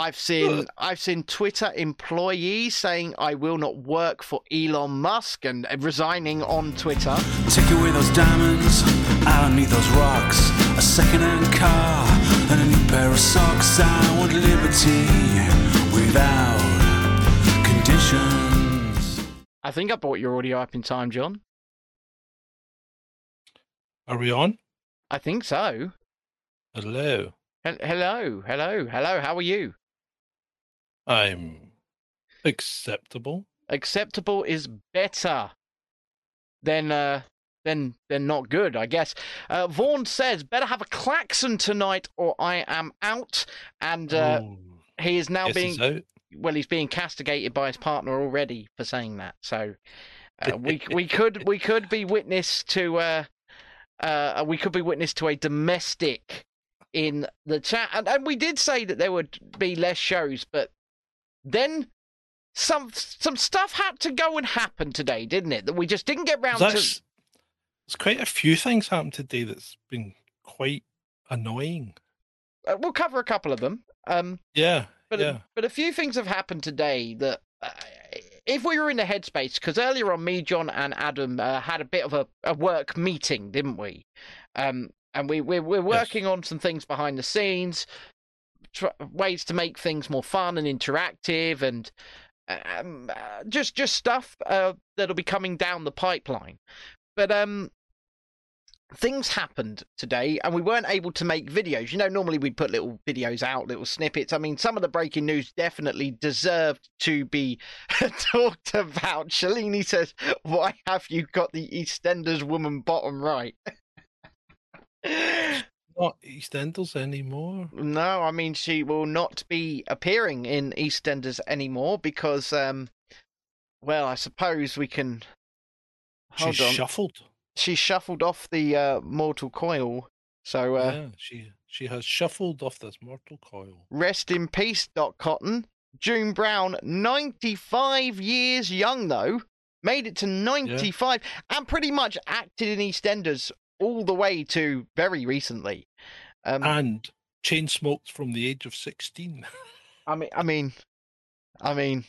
I've seen I've seen Twitter employees saying I will not work for Elon Musk and resigning on Twitter. Take away those diamonds, I don't need those rocks. A second-hand car and a new pair of socks. I want liberty without conditions. I think I brought your audio up in time, John. Are we on? I think so. Hello. Hel- Hello, hello, hello. How are you? I'm acceptable. Acceptable is better than uh than than not good, I guess. Uh, Vaughn says better have a klaxon tonight or I am out, and uh, he is now being he's well, he's being castigated by his partner already for saying that. So uh, we we could we could be witness to uh, uh, we could be witness to a domestic in the chat, and, and we did say that there would be less shows, but then some some stuff had to go and happen today, didn't it? That we just didn't get round to. There's quite a few things happened today that's been quite annoying. Uh, we'll cover a couple of them. Um, Yeah. But yeah. but a few things have happened today that, uh, if we were in the headspace, because earlier on, me, John, and Adam uh, had a bit of a, a work meeting, didn't we? Um, and we we're, we're working on some things behind the scenes, tr- ways to make things more fun and interactive, and um, uh, just just stuff uh, that'll be coming down the pipeline. But um, things happened today and we weren't able to make videos. You know, normally we'd put little videos out, little snippets. I mean, some of the breaking news definitely deserved to be talked about. Shalini says, Why have you got the EastEnders woman bottom right? Not EastEnders anymore. no, I mean, she will not be appearing in EastEnders anymore because, um, well, I suppose we can. Hold She's on. shuffled. she shuffled off the uh, mortal coil. So, uh, yeah, she she has shuffled off this mortal coil. Rest in peace, Dot Cotton. June Brown, 95 years young, though. Made it to 95 and pretty much acted in EastEnders all the way to very recently. Um, And chain smoked from the age of 16. I mean, I mean, I mean,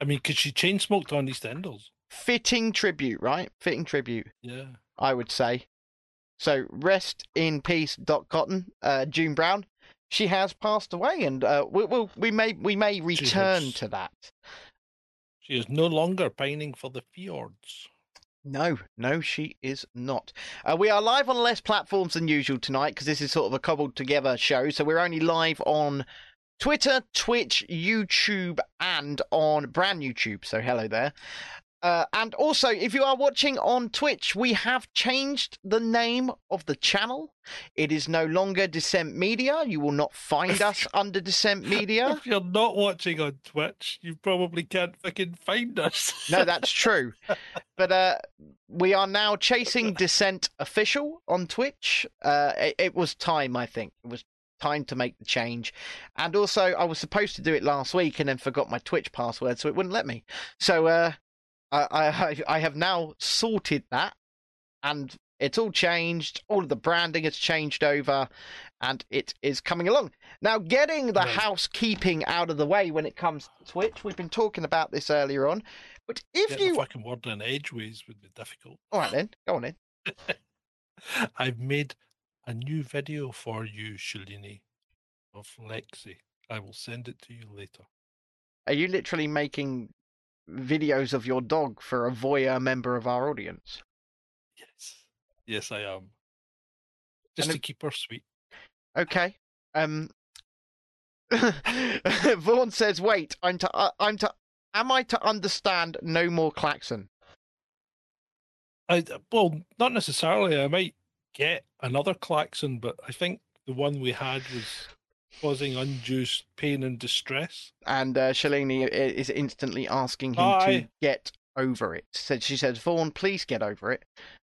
I mean, because she chain smoked on EastEnders. fitting tribute, right? Fitting tribute, Yeah. I would say. So, rest in peace, Dot Cotton. Uh, June Brown, she has passed away, and uh, we, we'll, we may we may return has. to that. She is no longer pining for the fjords. No, no, she is not. Uh, we are live on less platforms than usual tonight because this is sort of a cobbled together show. So we're only live on Twitter, Twitch, YouTube, and on brand YouTube. So hello there. Uh, and also, if you are watching on Twitch, we have changed the name of the channel. It is no longer Descent Media. You will not find us under Descent Media. If you're not watching on Twitch, you probably can't fucking find us. No, that's true. But uh, we are now chasing Descent official on Twitch. Uh, it, it was time, I think. It was time to make the change. And also, I was supposed to do it last week and then forgot my Twitch password, so it wouldn't let me. So uh, I, I, I have now sorted that, and it's all changed. All of the branding has changed over, and it is coming along. Now, getting the housekeeping out of the way when it comes to Twitch, we've been talking about this earlier on. But if Get you the fucking word in edgeways would be difficult. all right, then go on in. I've made a new video for you, Shalini, of Lexi. I will send it to you later. Are you literally making videos of your dog for a voyeur member of our audience? Yes. Yes, I am. Just And to if- keep her sweet. Okay. Um. Vaughn says, "Wait, I'm to. Uh, I'm to. Am I to understand no more klaxon?" I well, not necessarily. I might get another klaxon, but I think the one we had was causing undue pain and distress. And uh, Shalini is instantly asking him to get over it. Said she says, "Vaughn, please get over it."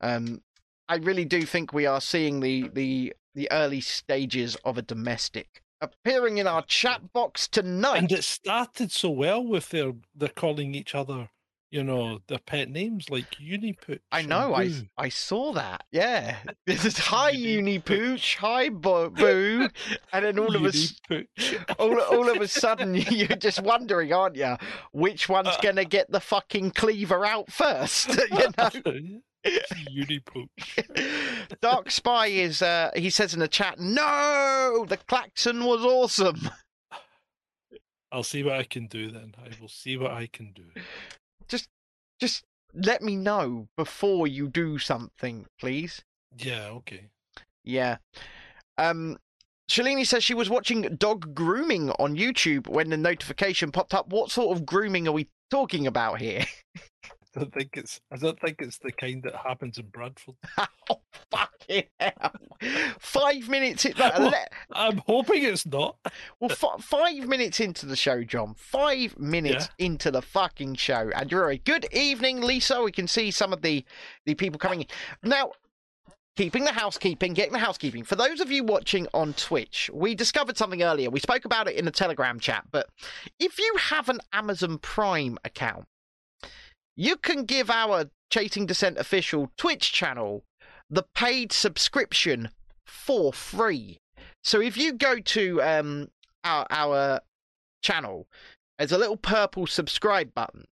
Um, I really do think we are seeing the the the early stages of a domestic appearing in our chat box tonight. And it started so well with their they're calling each other, you know, their pet names like Uni Unipooch. I know. I. I saw that. Yeah. This is hi Uni- Unipooch, hi Bo- Boo, and then all of a s- Unipooch. all, all of a sudden you're just wondering, aren't you, which one's Uh, gonna get the fucking cleaver out first? you know. Unipooch. Dark Spy is. Uh, he says in the chat, "No, the klaxon was awesome." I'll see what I can do then. I will see what I can do. Just just let me know before you do something, please. Yeah, okay. Yeah. Um, Shalini says she was watching dog grooming on YouTube when the notification popped up. What sort of grooming are we talking about here? I don't think it's I don't think it's the kind that happens in Bradford. oh, fucking hell. Five minutes. In, no, Well- le- I'm hoping it's not. well, f- five minutes into the show, John. Five minutes into the fucking show, and you're a good evening, Lisa. We can see some of the the people coming in now. Keeping the housekeeping, getting the housekeeping. For those of you watching on Twitch, we discovered something earlier. We spoke about it in the Telegram chat, but if you have an Amazon Prime account, you can give our Chasing Descent official Twitch channel the paid subscription for free. So if you go to um, our our channel, there's a little purple subscribe button,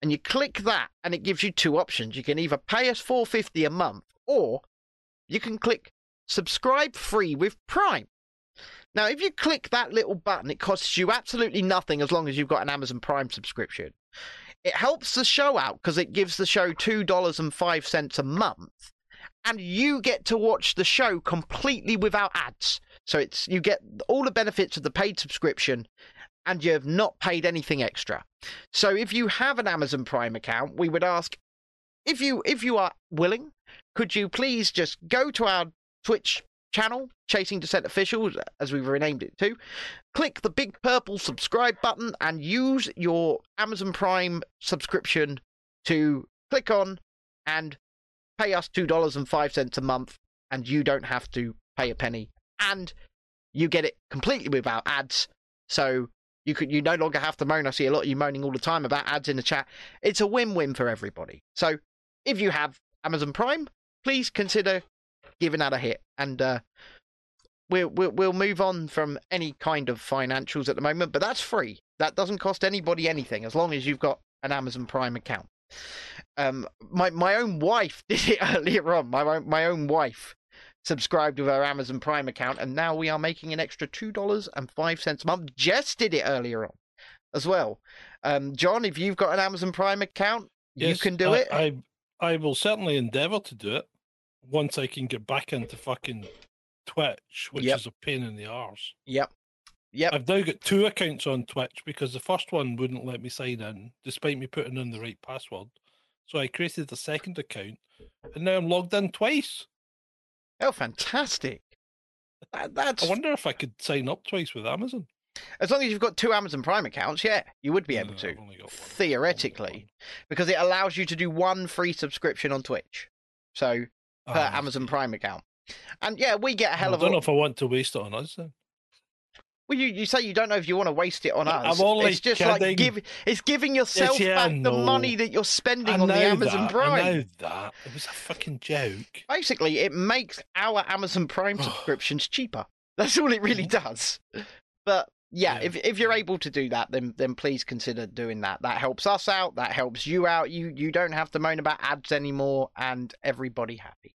and you click that, and it gives you two options. You can either pay us four fifty a month, or you can click subscribe free with Prime. Now, if you click that little button, it costs you absolutely nothing as long as you've got an Amazon Prime subscription. It helps the show out because it gives the show $2.05 a month. And you get to watch the show completely without ads. So it's you get all the benefits of the paid subscription and you've not paid anything extra. So if you have an Amazon Prime account, we would ask if you if you are willing, could you please just go to our Twitch channel, Chasing Descent Official, as we've renamed it to, click the big purple subscribe button and use your Amazon Prime subscription to click on and pay us $2.05 a month, and you don't have to pay a penny. And you get it completely without ads. So you could you no longer have to moan. I see a lot of you moaning all the time about ads in the chat. It's a win-win for everybody. So if you have Amazon Prime, please consider giving that a hit. And uh, we'll, we'll we'll move on from any kind of financials at the moment, but that's free. That doesn't cost anybody anything as long as you've got an Amazon Prime account. Um, my my own wife did it earlier on. My own, my own wife subscribed with her Amazon Prime account, and now we are making an extra two dollars and five cents a month. Jess did it earlier on as well. Um, John, if you've got an Amazon Prime account, you can do I, it. I I will certainly endeavour to do it once I can get back into fucking Twitch, which Yep. is a pain in the arse. Yep. Yep. I've now got two accounts on Twitch because the first one wouldn't let me sign in, despite me putting in the right password. So I created a second account, and now I'm logged in twice. Oh, fantastic! That, that's I wonder if I could sign up twice with Amazon. as long as you've got two Amazon Prime accounts. Yeah, you would be able No, to I've only got one. I've only got theoretically because it allows you to do one free subscription on Twitch. So per I Amazon. Prime account. And yeah, we get a oh, hell I of don't a. know if I want to waste it on us then. Well, you, you say you don't know if you want to waste it on us. I'm only it's just like kidding. give it's giving yourself yeah, back the money that you're spending I on the Amazon that, Prime. I know that. It was a fucking joke. Basically, it makes our Amazon Prime oh. subscriptions cheaper. That's all it really does. But yeah, Yeah. if if you're able to do that, then then please consider doing that. That helps us out. That helps you out. You you don't have to moan about ads anymore, and everybody happy.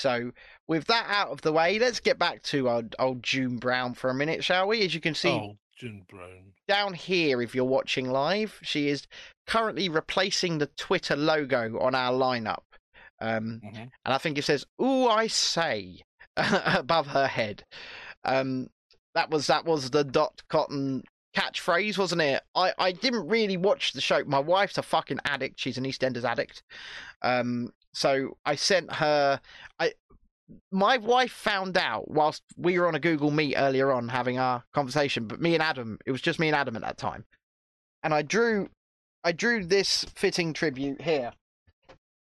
So with that out of the way, let's get back to our old June Brown for a minute, shall we? As you can see, Oh, June Brown. down here if you're watching live she is currently replacing the twitter logo on our lineup um, Mhm. and i think it says ooh i say above her head um, that was that was the dot cotton catchphrase wasn't it i i didn't really watch the show my wife's a fucking addict she's an eastenders addict um, so i sent her i my wife found out whilst we were on a Google Meet earlier on having our conversation, but me and Adam, it was just me and Adam at that time. And I drew I drew this fitting tribute here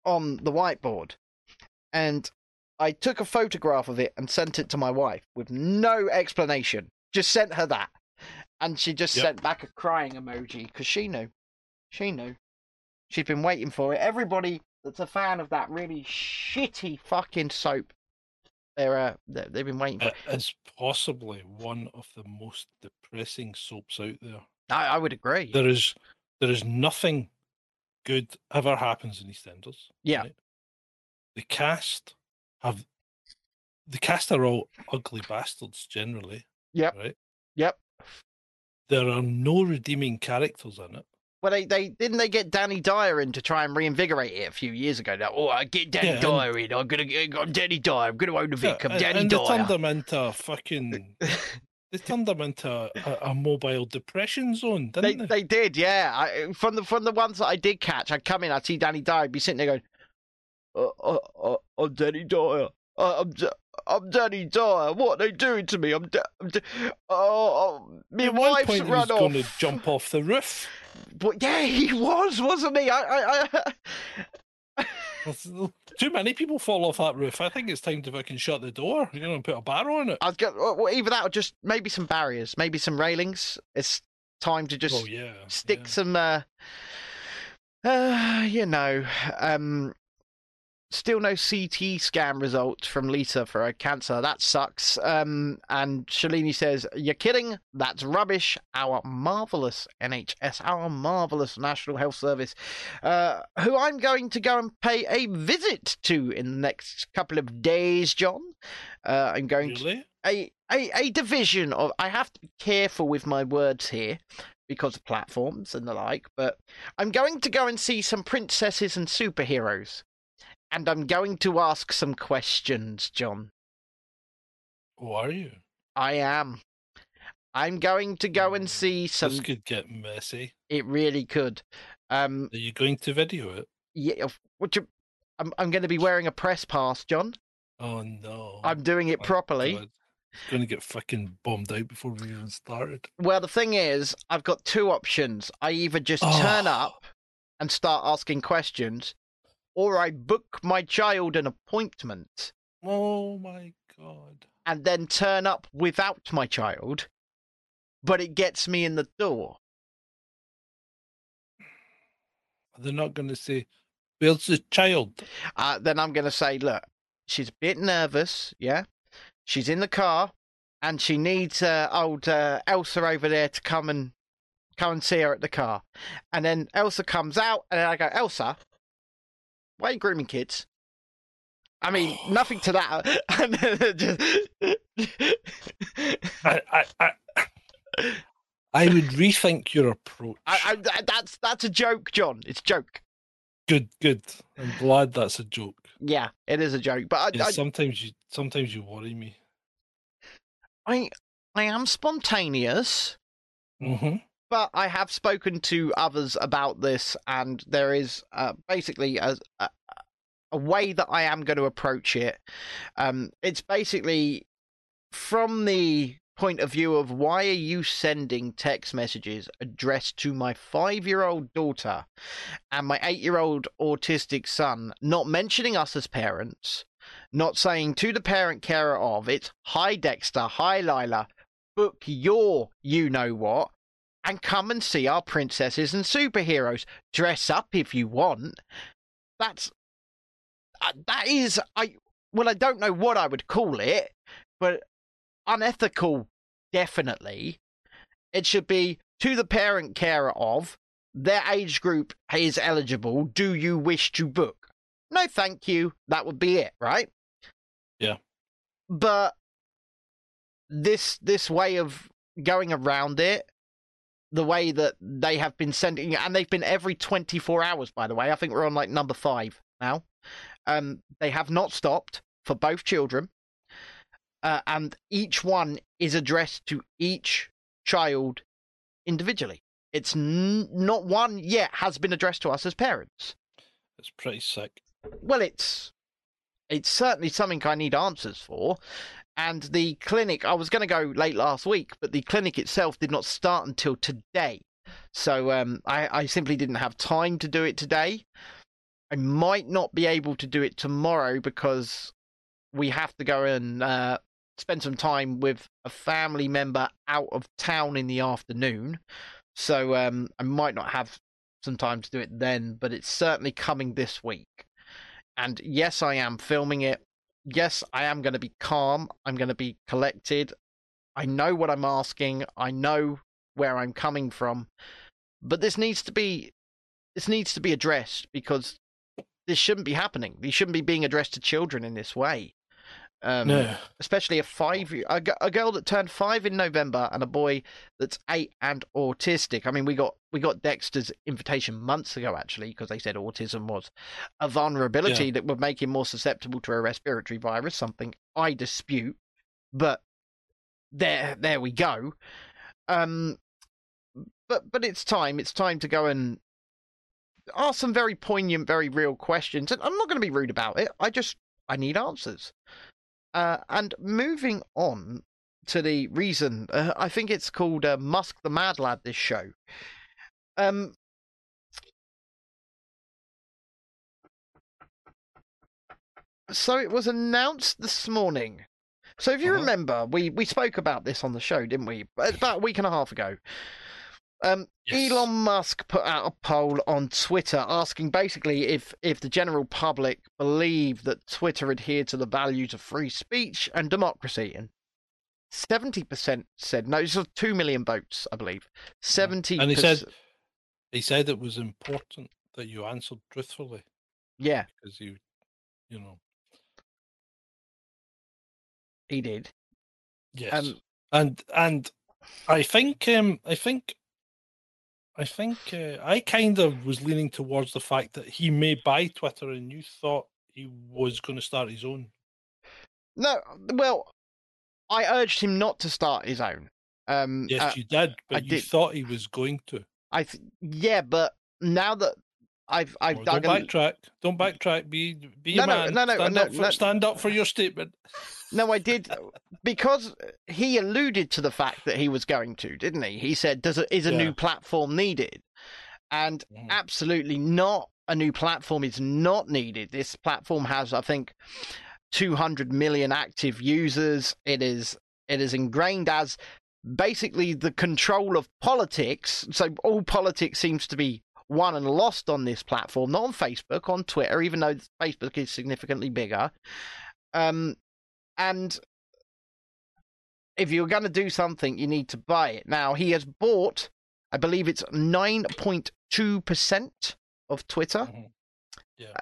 on the whiteboard. And I took a photograph of it and sent it to my wife with no explanation. Just sent her that. And she just Yep. sent back a crying emoji because she knew. She knew. She'd been waiting for it. Everybody that's a fan of that really shitty fucking soap, they're uh, they- they've been waiting for. it. It is possibly one of the most depressing soaps out there. I, I would agree. There is there is nothing good ever happens in EastEnders. Yeah. right? The cast have the cast are all ugly bastards generally. Yep. Right. Yep. There are no redeeming characters in it. Well, they, they didn't they get Danny Dyer in to try and reinvigorate it a few years ago. Now, oh, I get Danny Yeah, and- Dyer in. I'm gonna get I'm Danny Dyer. I'm gonna own the Vic. I'm and, Danny and they turned Dyer. them into fucking. They turned them into a, a mobile depression zone, They didn't they? they did, yeah. I, from the from the ones that I did catch, I'd come in, I'd see Danny Dyer, I'd be sitting there going, uh, uh, uh, "I'm Danny Dyer. Uh, I'm I'm Danny Dyer. What are they doing to me? I'm, da- I'm da- oh, oh, my At one wife's point, he run off. going to jump off the roof. But yeah, he was, wasn't he? I, I, I Too many people fall off that roof. I think it's time to fucking shut the door. You know, and put a barrow on it. I'd go, well, either that or just maybe some barriers, maybe some railings. It's time to just oh yeah. stick yeah. some uh, uh you know um still no ct scan results from lisa for her cancer. That sucks. Um and shalini says you're kidding. That's rubbish. Our marvelous nhs our marvelous national health service uh who i'm going to go and pay a visit to in the next couple of days john. Uh i'm going to a, a a division of I have to be careful with my words here because of platforms and the like, but I'm going to go and see some princesses and superheroes. And I'm going to ask some questions, John. Who are you? I am. I'm going to go and see some This could get messy. it really could. Um Are you going to video it? yeah, what you I'm I'm going to be wearing a press pass, John. Oh no. I'm doing it my properly. God. Going to get fucking bombed out before we even started. Well, the thing is, I've got two options. I either just turn Oh. up and start asking questions, or I book my child an appointment Oh my god. and then turn up without my child, but it gets me in the door. They're not going to say, "Where's the child?" Uh, then I'm going to say, look, she's a bit nervous, yeah? She's in the car, and she needs uh, old uh, Elsa over there to come and come and see her at the car. And then Elsa comes out, and I go, Elsa, why are you grooming kids? I mean, nothing to that. Just- I, I, I, I would rethink your approach. I, I, that's that's a joke, John. It's a joke. Good, good. I'm glad that's a joke. Yeah, it is a joke. But I, Yeah, sometimes you, sometimes you worry me. I, I am spontaneous. Mm-hmm. But I have spoken to others about this, and there is uh, basically a, a a way that I am going to approach it. Um, it's basically from the point of view of why are you sending text messages addressed to my five-year-old daughter and my eight-year-old autistic son, not mentioning us as parents, not saying to the parent carer of it's hi Dexter, hi Lila, book your you know what and come and see our princesses and superheroes. Dress up if you want. That's uh, that is I well I don't know what I would call it, but unethical definitely. It should be to the parent carer of their age group is eligible. Do you wish to book? No, thank you. That would be it, right? Yeah. But this this way of going around it the way that they have been sending and they've been every 24 hours by the way. I think we're on like number five now. Um they have not stopped for both children uh, and each one is addressed to each child individually. It's n- not one yet has been addressed to us as parents. It's pretty sick. well it's it's certainly something i need answers for and the clinic i was going to go late last week but the clinic itself did not start until today so um, I, I simply didn't have time to do it today i might not be able to do it tomorrow because we have to go and uh, spend some time with a family member out of town in the afternoon so um, i might not have some time to do it then, but it's certainly coming this week. And yes, I am filming it. Yes, I am going to be calm. I'm going to be collected. I know what I'm asking. I know where I'm coming from. But this needs to be this needs to be addressed because this shouldn't be happening. These shouldn't be being addressed to children in this way. Um, no. especially a five a, a girl that turned five in November and a boy that's eight and autistic. I mean, we got we got Dexter's invitation months ago actually because they said autism was a vulnerability Yeah. that would make him more susceptible to a respiratory virus. Something I dispute, but there there we go. Um, but but it's time. It's time to go and ask some very poignant, very real questions. And I'm not going to be rude about it. I just I need answers. Uh, and moving on to the reason, uh, I think it's called uh, Musk the Mad Lad. This show. Um. So it was announced this morning. So if you Uh-huh. remember, we we spoke about this on the show, didn't we? About a week and a half ago. Um, Yes. Elon Musk put out a poll on Twitter asking basically if if the general public believe that Twitter adhered to the values of free speech and democracy, and seventy percent said no. This was two million votes, I believe. Seventy. And he said he said it was important that you answered truthfully "Yeah, because you, you know, he did." yes. Um, and and I think um I think I think uh, I kind of was leaning towards the fact that he may buy Twitter, and you thought he was going to start his own. No, well, I urged him not to start his own. Um, Yes, uh, you did, but you did. thought he was going to. I th- yeah, but now that I've I've Well, don't a, backtrack. Don't backtrack. Be be no, man. no, no, stand no, up for, no. stand up for your statement. No, I did because he alluded to the fact that he was going to, didn't he? He said, "Does a, is a Yeah. new platform needed?" And absolutely not. A new platform is not needed. This platform has, I think, 200 million active users. It is it is ingrained as basically the control of politics. So all politics seems to be won and lost on this platform, not on Facebook, on Twitter, even though Facebook is significantly bigger. Um, and if you're going to do something, you need to buy it. Now, he has bought, I believe it's 9.2% of Twitter. Mhm. Yeah.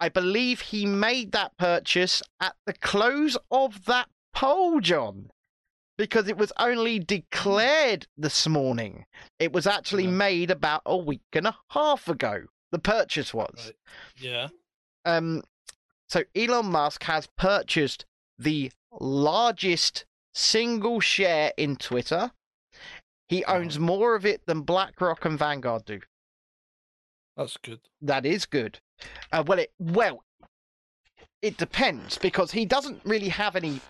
I believe he made that purchase at the close of that poll, John, because it was only declared this morning. It was actually Yeah. made about a week and a half ago. The purchase was. Right. Yeah. Um, so Elon Musk has purchased the largest single share in Twitter. He owns more of it than BlackRock and Vanguard do. That's good. That is good. Uh, well, it well, it depends because he doesn't really have any.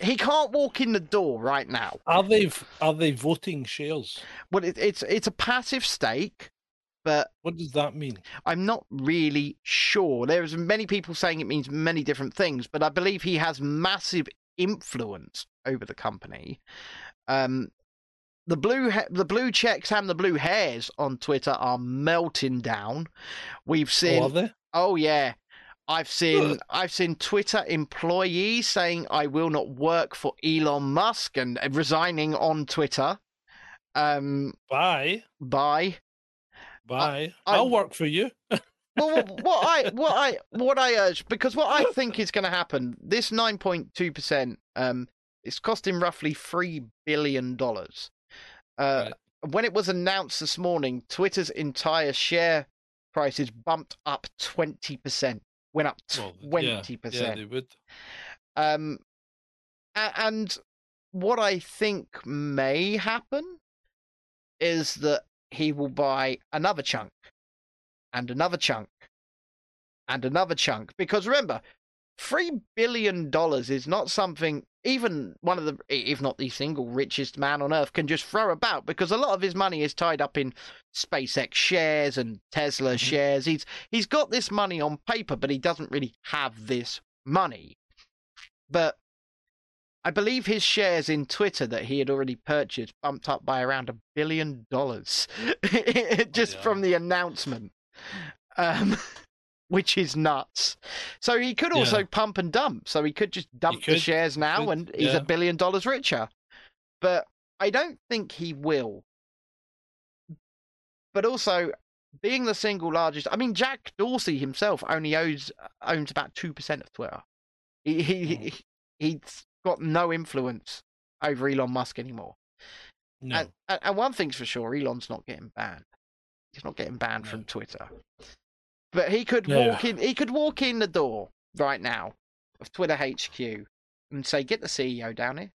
He can't walk in the door right now. Are they are they voting shares? Well, it, it's it's a passive stake, but What does that mean? I'm not really sure. There's many people saying it means many different things, but I believe he has massive influence over the company. Um, the blue he- the blue checks and the blue hairs on Twitter are melting down. We've Oh, seen they? Oh yeah. I've seen Ugh. I've seen Twitter employees saying I will not work for Elon Musk and resigning on Twitter. Um Bye. by Bye. I- I'll work for you. well, what, what I what I what I urge because what I think is going to happen. This nine point two percent, um, it's costing roughly three billion dollars. Uh, when it was announced this morning, Twitter's entire share prices bumped up twenty percent. Went up Well, yeah, twenty Yeah, they would. Um, and what I think may happen is that he will buy another chunk and another chunk and another chunk. Because remember, three billion dollars is not something even one of the, if not the single richest man on earth, can just throw about. Because a lot of his money is tied up in SpaceX shares and Tesla Mhm. shares. He's he's got this money on paper, but he doesn't really have this money. But I believe his shares in Twitter that he had already purchased bumped up by around a billion dollars just yeah. from the announcement, um, which is nuts. So he could also Yeah. pump and dump. So he could just dump the shares now could, and he's yeah. a billion dollars richer. But I don't think he will. But also, being the single largest, I mean, Jack Dorsey himself only owns owns about two percent of Twitter. He he, Mhm. he he's got no influence over Elon Musk anymore. No. And, and one thing's for sure, Elon's not getting banned. He's not getting banned No. from Twitter. But he could walk in. He could walk in the door right now of Twitter HQ and say, "Get the CEO down here,"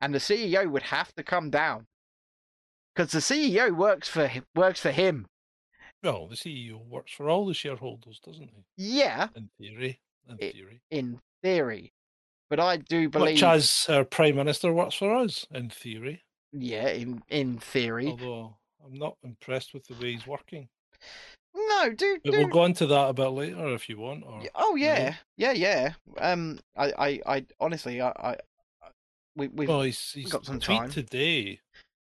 and the CEO would have to come down because the CEO works for him, works for him. well, the CEO works for all the shareholders, doesn't he? Yeah, In theory. In theory. in theory, but I do believe. Much as our Prime Minister works for us, in theory. Yeah, in in theory. Although I'm not impressed with the way he's working. No, do do. we'll go into that a bit later if you want. Or Oh yeah, yeah, yeah. Um, I, I, I honestly, I, I, we, we. well, his, his got some tweet time. today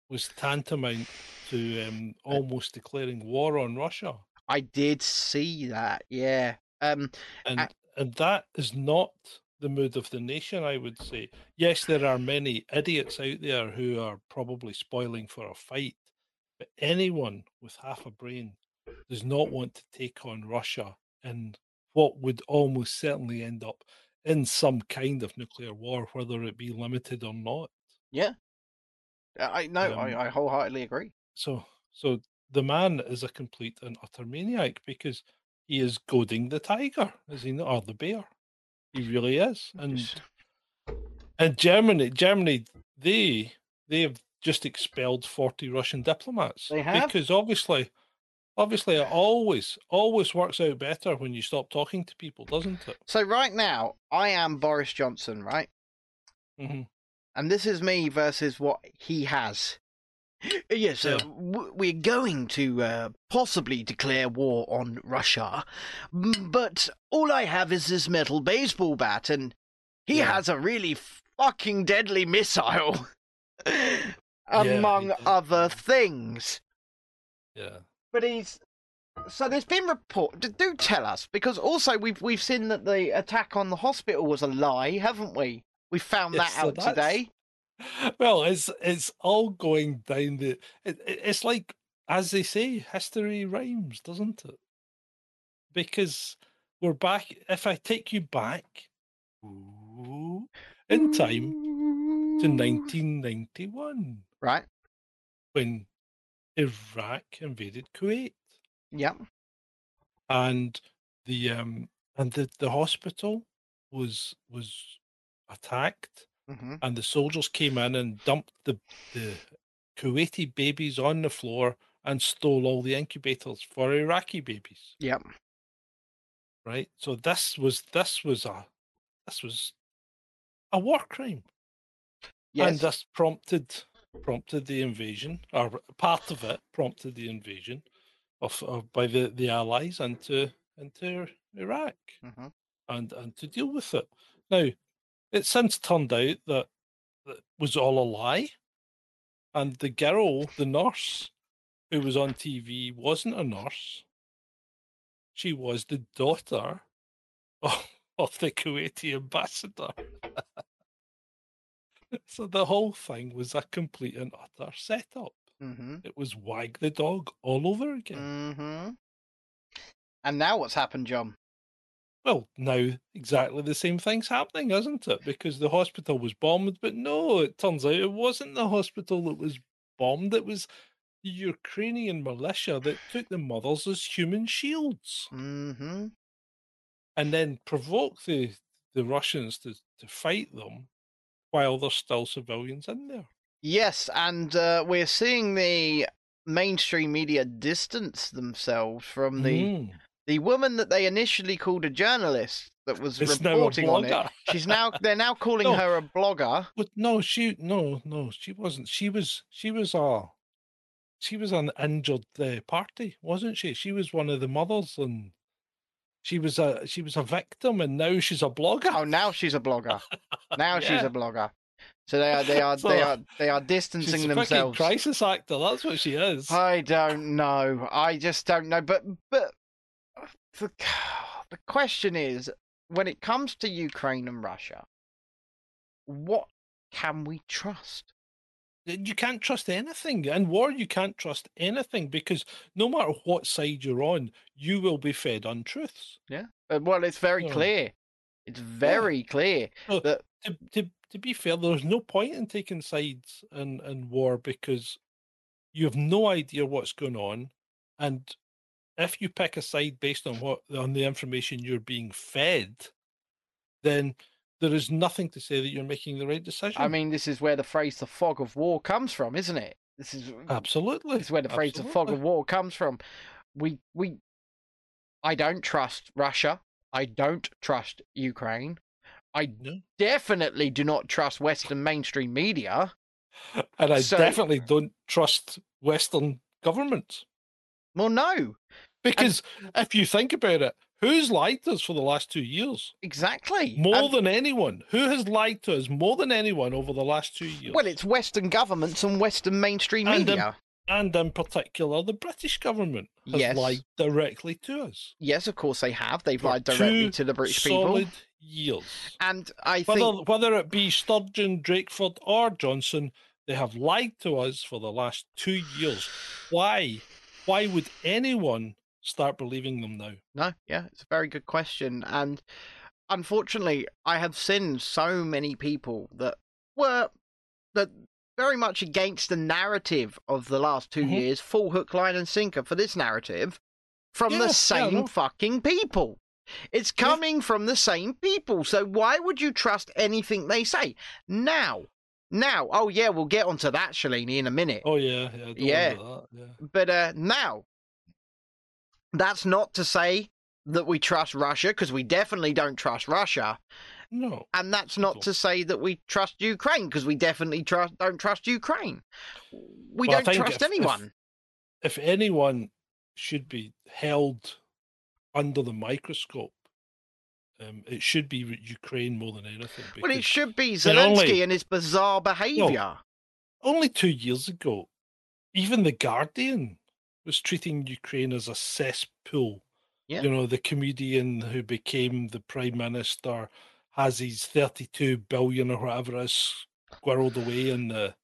was tantamount to um, almost declaring war on Russia, I did see that. Yeah. Um. and I- and that is not the mood of the nation. I would say. Yes, there are many idiots out there who are probably spoiling for a fight, but anyone with half a brain does not want to take on Russia in what would almost certainly end up in some kind of nuclear war, whether it be limited or not. Yeah. I no, Um, I, I wholeheartedly agree. So, so the man is a complete and utter maniac because he is goading the tiger, is he not? Or the bear? He really is. And and Germany, Germany, they they have just expelled forty Russian diplomats. They have? because obviously, obviously, it always always works out better when you stop talking to people, doesn't it? So right now, I am Boris Johnson, right? hmm And this is me versus what he has. Yes, uh, we're going to uh, possibly declare war on Russia, but all I have is this metal baseball bat, and he Yeah. has a really fucking deadly missile, among does, other things. Yeah. But he's so there's been report. Do tell us because also we've we've seen that the attack on the hospital was a lie, haven't we? We found Yes, that so out today. Well, it's it's all going down the. It, it- it's like as they say, history rhymes, doesn't it? Because we're back. If I take you back ooh, in time to 1991, Right. when Iraq invaded Kuwait, Yep. and the um and the, the hospital was was attacked hmm and the soldiers came in and dumped the the Kuwaiti babies on the floor and stole all the incubators for Iraqi babies. Yep. Right. So this was this was a this was a war crime, Yes. and this prompted prompted the invasion, or part of it prompted the invasion of, of by the the Allies into into Iraq hmm and and to deal with it. Now, it's since turned out that that was all a lie, and the girl, the nurse who was on TV, wasn't a nurse. She was the daughter of, of the Kuwaiti ambassador. so the whole thing was a complete and utter setup. hmm It was wag the dog all over again. hmm And now what's happened, John? Well, now exactly the same thing's happening, isn't it? Because the hospital was bombed, but no, it turns out it wasn't the hospital that was bombed. It was the Ukrainian militia that took the mothers as human shields hmm and then provoked the, the Russians to, to fight them while there's still civilians in there. Yes, and uh, we're seeing the mainstream media distance themselves from the Mm. The woman that they initially called a journalist that was It's reporting on it. She's now they're now calling No. her a blogger. But no, she no no she wasn't. She was she was a she was an injured uh, party, wasn't she? She was one of the mothers, and she was a she was a victim, and now she's a blogger. Oh, now she's a blogger. Now she's a blogger. So they are they are So, they are they are She's distancing a themselves. crisis actor. That's what she is. I don't know. I just don't know. But but the the question is, when it comes to Ukraine and Russia, what can we trust? you can't trust anything. In war, you can't trust anything because no matter what side you're on, you will be fed untruths. Uh, well, it's very clear. It's very clear No, that To, to, to be fair, there's no point in taking sides in, in war because you have no idea what's going on. And if you pick a side based on what on the information you're being fed, then there is nothing to say that you're making the right decision. I mean, this is where the phrase "the fog of war" comes from, isn't it? This is uh, absolutely. this is where the phrase "the fog of war" comes from. We we, I don't trust Russia. I don't trust Ukraine. I No. definitely do not trust Western mainstream media. And I So- definitely don't trust Western governments. Well, no, Because if you think about it, who's lied to us for the last two years? exactly. More And- than anyone. Who has lied to us more than anyone over the last two years? well, it's Western governments and Western mainstream And, media. and in particular, the British government has Yes. lied directly to us. yes, of course they have. They've for lied directly to the British solid people. years. And I Whether, think whether it be Sturgeon, Drakeford, or Johnson, they have lied to us for the last two years. Why? Why would anyone start believing them now? No, yeah, it's a very good question. And unfortunately, I have seen so many people that were that very much against the narrative of the last 2 Mhm. years, full hook, line, and sinker for this narrative from Yeah, the same know. fucking people. It's Yeah. coming from the same people. So why would you trust anything they say? Now, now, oh yeah, we'll get onto that, Shalini, in a minute. Oh yeah, yeah, Yeah. yeah. But uh, now, that's not to say that we trust Russia, because we definitely don't trust Russia. No, And that's not to say that we trust Ukraine, because we definitely trust don't trust Ukraine. We Well, don't trust if- if- anyone. if anyone should be held under the microscope, um, it should be Ukraine more than anything. well, it should be Zelensky only- and his bizarre behaviour. only two years ago, even the Guardian was treating Ukraine as a cesspool. Yeah. You know, the comedian who became the prime minister has his 32 billion or whatever is squirreled away in the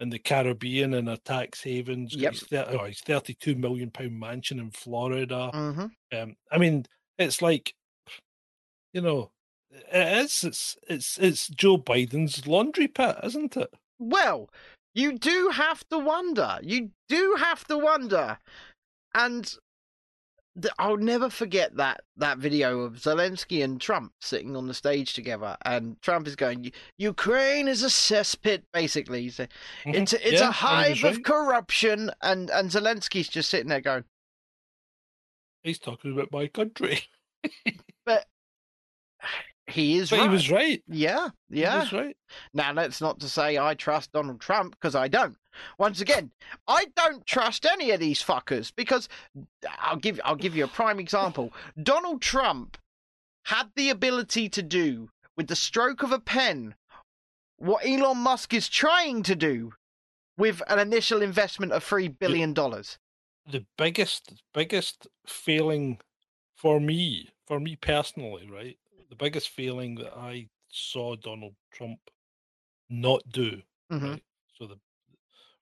in the Caribbean in a tax haven. He's Yep. his, thir- oh, his 32 million pound mansion in Florida. hmm Um, I mean, it's like, you know, it is. It's it's it's Joe Biden's laundry pit, isn't it? Well, you do have to wonder. You do have to wonder. And th- I'll never forget that that video of Zelensky and Trump sitting on the stage together, and Trump is going, "Ukraine is a cesspit." Basically, he's saying, Mhm. it's a, it's Yeah, a and he was hive of corruption, and and Zelensky's just sitting there going, He's talking about my country. "But he is But right." he was right. Yeah, He yeah. was right. Now, that's not to say I trust Donald Trump because I don't. Once again, I don't trust any of these fuckers because I'll give I'll give you a prime example. Donald Trump had the ability to do with the stroke of a pen what Elon Musk is trying to do with an initial investment of three billion dollars. The biggest, biggest failing for me, for me personally, right? The biggest failing that I saw Donald Trump not do, hmm right? So the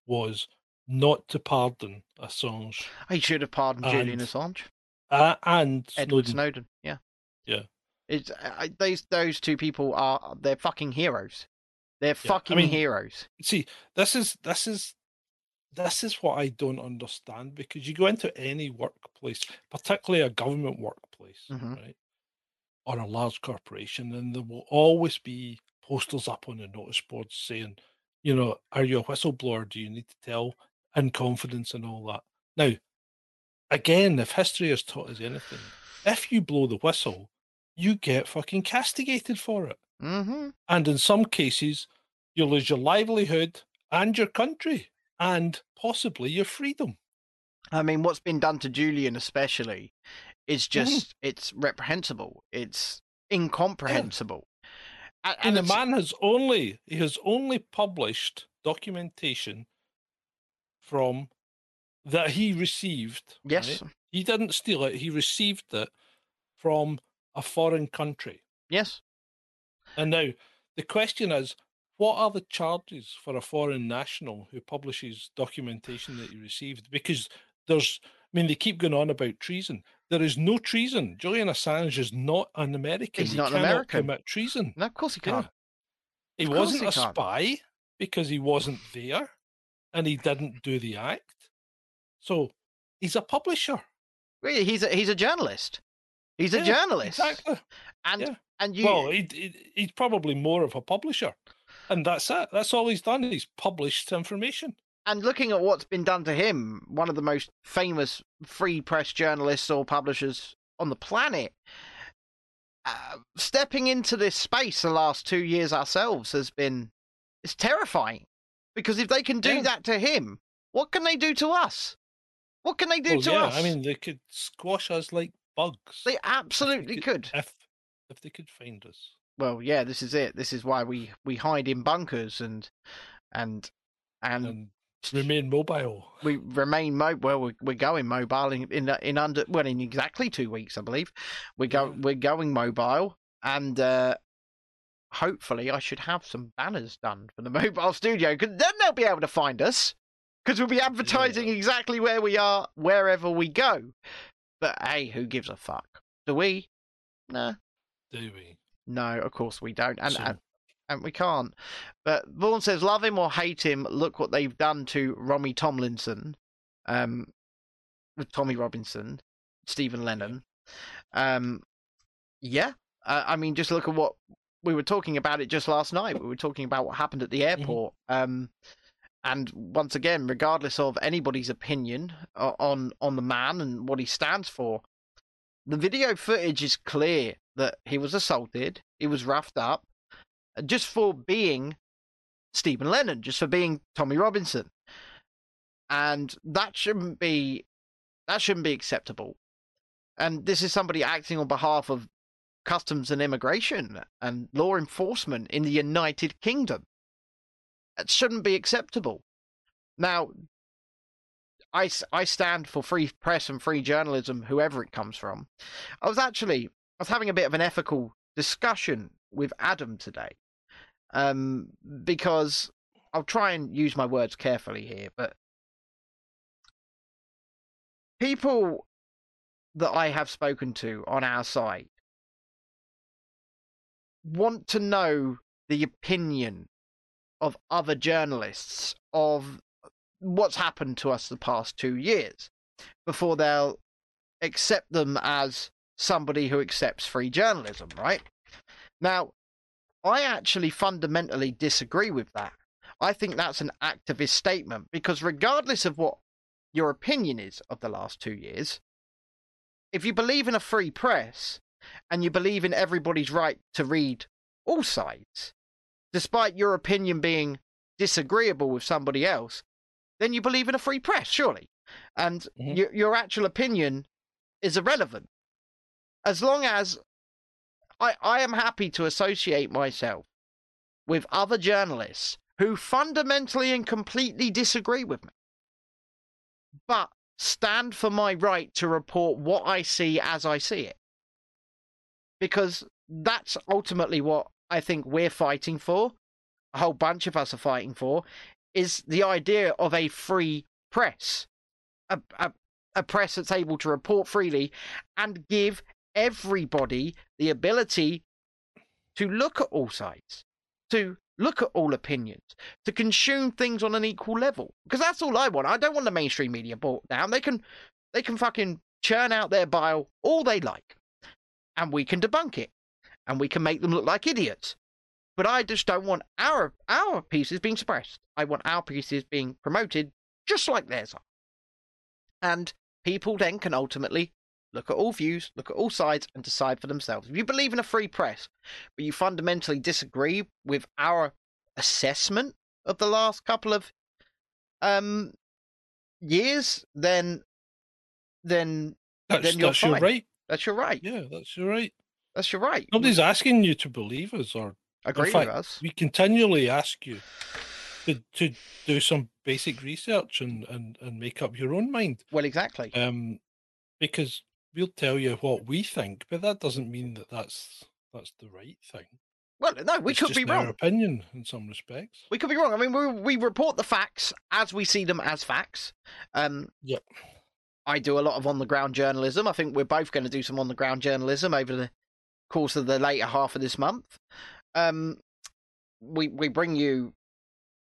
was not to pardon Assange He should have pardoned Julian Assange. uh, and Edward Snowden. Snowden. Yeah. Yeah. It's I, those those two people are they're fucking heroes. They're I fucking mean- heroes. see this is this is this is what i don't understand because you go into any workplace particularly a government workplace Mhm. right or a large corporation and there will always be posters up on the notice boards saying you know are you a whistleblower do you need to tell in confidence and all that now again if history has taught us anything if you blow the whistle you get fucking castigated for it Mm-hmm. and in some cases, you lose your livelihood and your country and possibly your freedom. I mean, what's been done to Julian, especially, is Mm-hmm. just it's reprehensible. It's incomprehensible. And, And the man has only he has only published documentation from that he received. yes, right? He didn't steal it, he received it from a foreign country. yes. And now the question is, what are the charges for a foreign national who publishes documentation that he received? Because there's, mean, they keep going on about treason. There is no treason. Julian Assange is not an American. He's He not an cannot American. Commit treason. No, of course he can't. He wasn't he a can't. spy because he wasn't there, and he didn't do the act. So he's a publisher. Really, he's a he's a journalist. He's a Yeah, journalist, Exactly. and yeah. and you. Well, he, he, he's probably more of a publisher, and that's it. That's all he's done. He's published information. And looking at what's been done to him, one of the most famous free press journalists or publishers on the planet, uh, stepping into this space the last two years ourselves has been it's terrifying because if they can do Yeah. that to him, what can they do to us? What can they do Well, to yeah, us? I mean, they could squash us like bugs they absolutely could- could. if if they could find us. Well, yeah, this is it. This is why we we hide in bunkers and and and and remain mobile. we remain mobile. well we're, we're going mobile in, in in under well in exactly two weeks i believe we go Yeah. we're going mobile and uh hopefully i should have some banners done for the mobile studio because then they'll be able to find us because we'll be advertising exactly where we are wherever we go but hey who gives a fuck do we no Do we? no of course we don't and, So- and and we can't. But Vaughan says, love him or hate him, look what they've done to Romy Tomlinson, um, Tommy Robinson, Stephen Lennon. Um, yeah, uh, I mean, just look at what we were talking about it just last night. We were talking about what happened at the airport. Um, and once again, regardless of anybody's opinion on on the man and what he stands for, the video footage is clear that he was assaulted, he was roughed up, Uh, just for being Stephen Lennon, just for being Tommy Robinson, and that shouldn't be that shouldn't be acceptable. And this is somebody acting on behalf of customs and immigration and law enforcement in the United Kingdom. It shouldn't be acceptable. Now, I, I stand for free press and free journalism, whoever it comes from. I was actually I was having a bit of an ethical discussion with Adam today, um, because I'll try and use my words carefully here, but people that I have spoken to on our side want to know the opinion of other journalists of what's happened to us the past two years before they'll accept them as somebody who accepts free journalism, right? Now, I actually fundamentally disagree with that. I think that's an activist statement because, regardless of what your opinion is of the last two years, if you believe in a free press and you believe in everybody's right to read all sides, despite your opinion being disagreeable with somebody else, then you believe in a free press, surely. And Mhm. your, your actual opinion is irrelevant. As long as I, I am happy to associate myself with other journalists who fundamentally and completely disagree with me, but stand for my right to report what I see as I see it. Because that's ultimately what I think we're fighting for, a whole bunch of us are fighting for, is the idea of a free press. A, a, a press that's able to report freely and give everybody the ability to look at all sides, to look at all opinions, to consume things on an equal level. Because that's all I want. I don't want the mainstream media brought down. They can they can fucking churn out their bile all they like. And we can debunk it. And we can make them look like idiots. But I just don't want our our pieces being suppressed. I want our pieces being promoted just like theirs are. And people then can ultimately look at all views, look at all sides, and decide for themselves. If you believe in a free press, but you fundamentally disagree with our assessment of the last couple of um years, then then That's, Then you're that's your fine. right. that's your right. Yeah, that's your right. That's your right. Nobody's asking you to believe us or agree fact, with us. We continually ask you to, to do some basic research and, and, and make up your own mind. Well, exactly. Um, because we'll tell you what we think, but that doesn't mean that that's that's the right thing. Well, no, we It's could just be our wrong. opinion in some respects. We could be wrong. I mean, we, we report the facts as we see them as facts. Um, Yep. I do a lot of on the ground journalism. I think we're both going to do some on the ground journalism over the course of the later half of this month. Um, we we bring you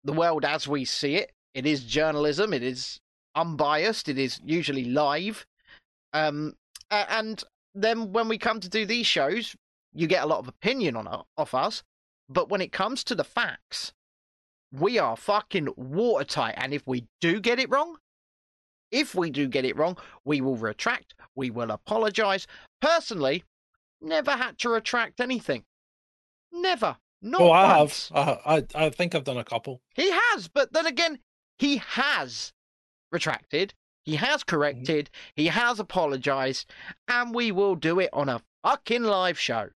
the world as we see it. It is journalism. It is unbiased. It is usually live. Um, a- and then when we come to do these shows, you get a lot of opinion on off us. But when it comes to the facts, we are fucking watertight. And if we do get it wrong, if we do get it wrong, we will retract. We will apologize. Personally, never had to retract anything. Never. Not oh, I once. have. I, I I think I've done a couple. He has, but then again, he has retracted. He has corrected. He has apologized, and we will do it on a fucking live show.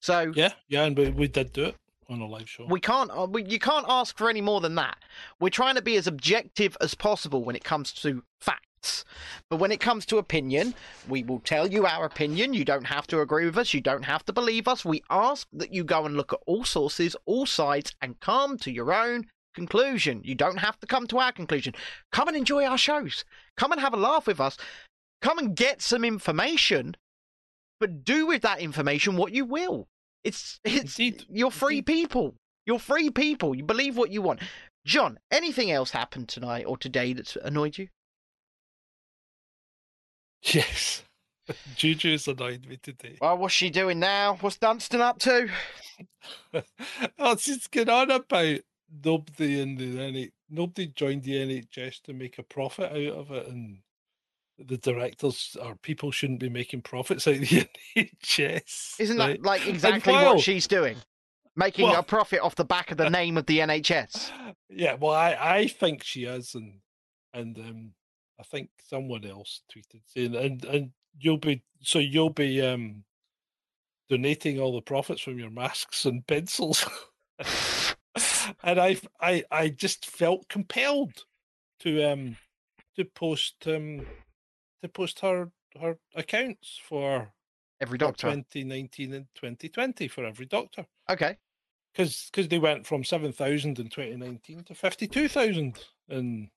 So Yeah, yeah, and we, we did do it on a live show. we can't. uh, We, you can't ask for any more than that. We're trying to be as objective as possible when it comes to facts. But when it comes to opinion, we will tell you our opinion. You don't have to agree with us. You don't have to believe us. We ask that you go and look at all sources, all sides, and come to your own conclusion. You don't have to come to our conclusion. Come and enjoy our shows. Come and have a laugh with us. Come and get some information, but do with that information what you will. It's it's Indeed. you're free people. You're free people. You believe what you want. John, anything else happened tonight or today that's annoyed you? Yes. Juju's annoyed me today. Well, what's she doing now? What's Dunstan up to? oh, she's going on about nobody in the NH- nobody joined the NHS to make a profit out of it, and the directors or people shouldn't be making profits out of the NHS. Isn't right? that like exactly while- what she's doing? Making Well- a profit off the back of the name of the NHS. Yeah, well, I I think she is, and and um, I think someone else tweeted saying, and and you'll be so you'll be um donating all the profits from your masks and pencils. and I I I just felt compelled to um to post um to post her her accounts for Every doctor. 2019 and 2020 for every doctor Okay. because because they went from 7,000 in 2019 to 52,000 in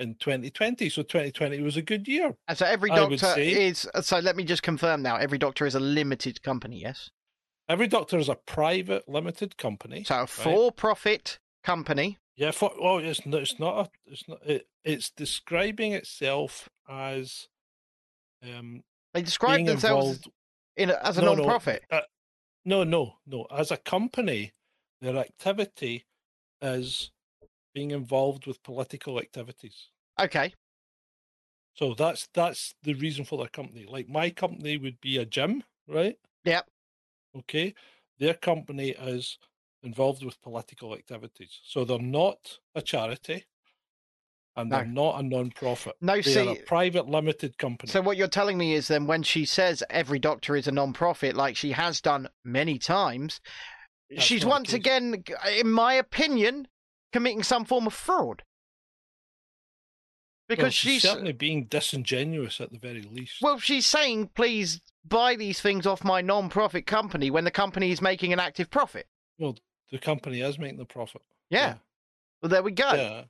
in 2020. So 2020 was a good year. And so every doctor is. So let me just confirm now. Every doctor is a limited company. Yes. Every doctor is a private limited company. So a for-profit company. Yeah, for, oh, it's not. It's not. A, it's not. It, it's describing itself as um They describe themselves in a, as a No, no, non-profit. uh, no, no, no. As a company, their activity is being involved with political activities. Okay. So that's that's the reason for their company. Like my company would be a gym, right? Yep. Okay. Their company is involved with political activities. So they're not a charity and No. they're not a non-profit. No, They are see- a private limited company. So what you're telling me is then when she says every doctor is a non-profit, like she has done many times, That's she's once again, in my opinion, committing some form of fraud. Because Well, she's she's certainly being disingenuous at the very least. well, she's saying, please buy these things off my non-profit company when the company is making an active profit. Well, the company is making the profit. Yeah. Well, there we go. Yeah.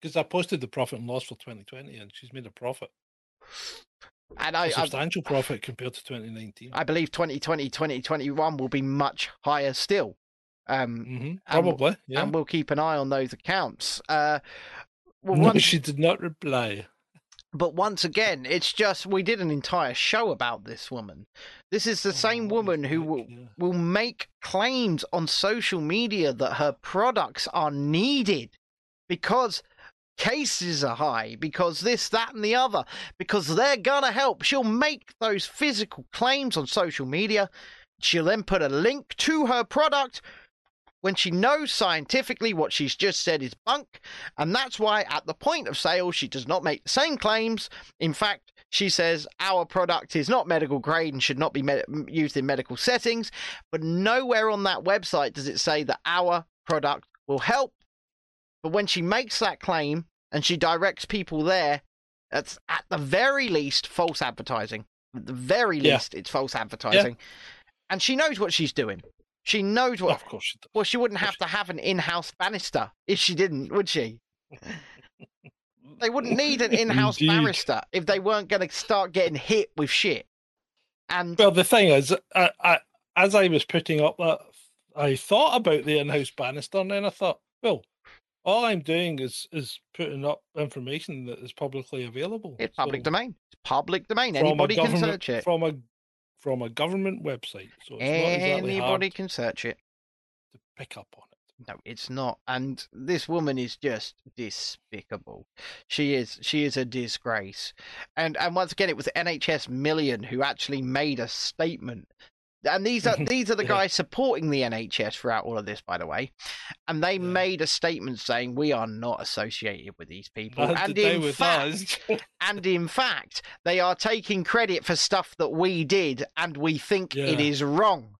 Because I posted the profit and loss for 2020 and she's made a profit. And A I, I, substantial profit compared to 2019. I believe 2020, 2021 will be much higher still. Um, hmm and- Probably, yeah. and we'll keep an eye on those accounts. Uh, well, No, once, she did not reply. but once again, it's just we did an entire show about this woman. This is the oh, same Oh, woman who will make claims on social media that her products are needed because cases are high, because this, that, and the other, because they're gonna help. She'll make those physical claims on social media. She'll then put a link to her product. When she knows scientifically what she's just said is bunk, and that's why at the point of sale she does not make the same claims. In fact, she says our product is not medical grade and should not be med- used in medical settings, but nowhere on that website does it say that our product will help. But when she makes that claim and she directs people there, that's at the very least false advertising. At the very Yeah. least, it's false advertising. And she knows what she's doing. She knows what. of course she does. Well, she wouldn't have to have an in-house barrister if she didn't, would she? They wouldn't need an in-house Indeed. barrister if they weren't going to start getting hit with shit. And Well, the thing is, I, I, as I was putting up that, I thought about the in-house banister, and then I thought, well, all I'm doing is is putting up information that is publicly available. it's public So, domain. It's public domain. Anybody can search it. from a from a government website. So it's not exactly Anybody hard can search it. to pick up on it. No, it's not. And this woman is just despicable. She is. She is a disgrace. And and once again, it was NHS Million who actually made a statement. And these are these are the guys supporting the NHS throughout all of this, by the way. And they Yeah. made a statement saying we are not associated with these people. Nothing And in fact, and in fact, they are taking credit for stuff that we did, and we think it Yeah. is wrong.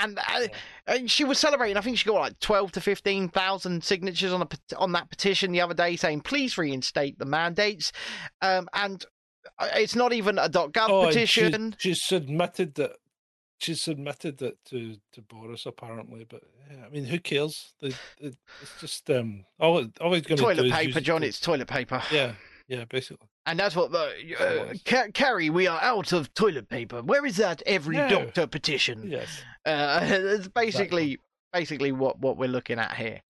And, uh, and she was celebrating. I think she got like twelve to fifteen thousand signatures on a on that petition the other day, saying please reinstate the mandates. Um, and uh, it's not even a .gov Oh, and she- petition. She, submitted that. She submitted it to, to Boris apparently, but yeah, I mean, who cares? It's just um, all all he's going to Toilet paper, it John. It's toilet paper. yeah, yeah, basically. And that's what the uh. Ca- Carrie. We are out of toilet paper. Where is that every No. doctor petition? Yes. Uh, it's basically basically what what we're looking at here.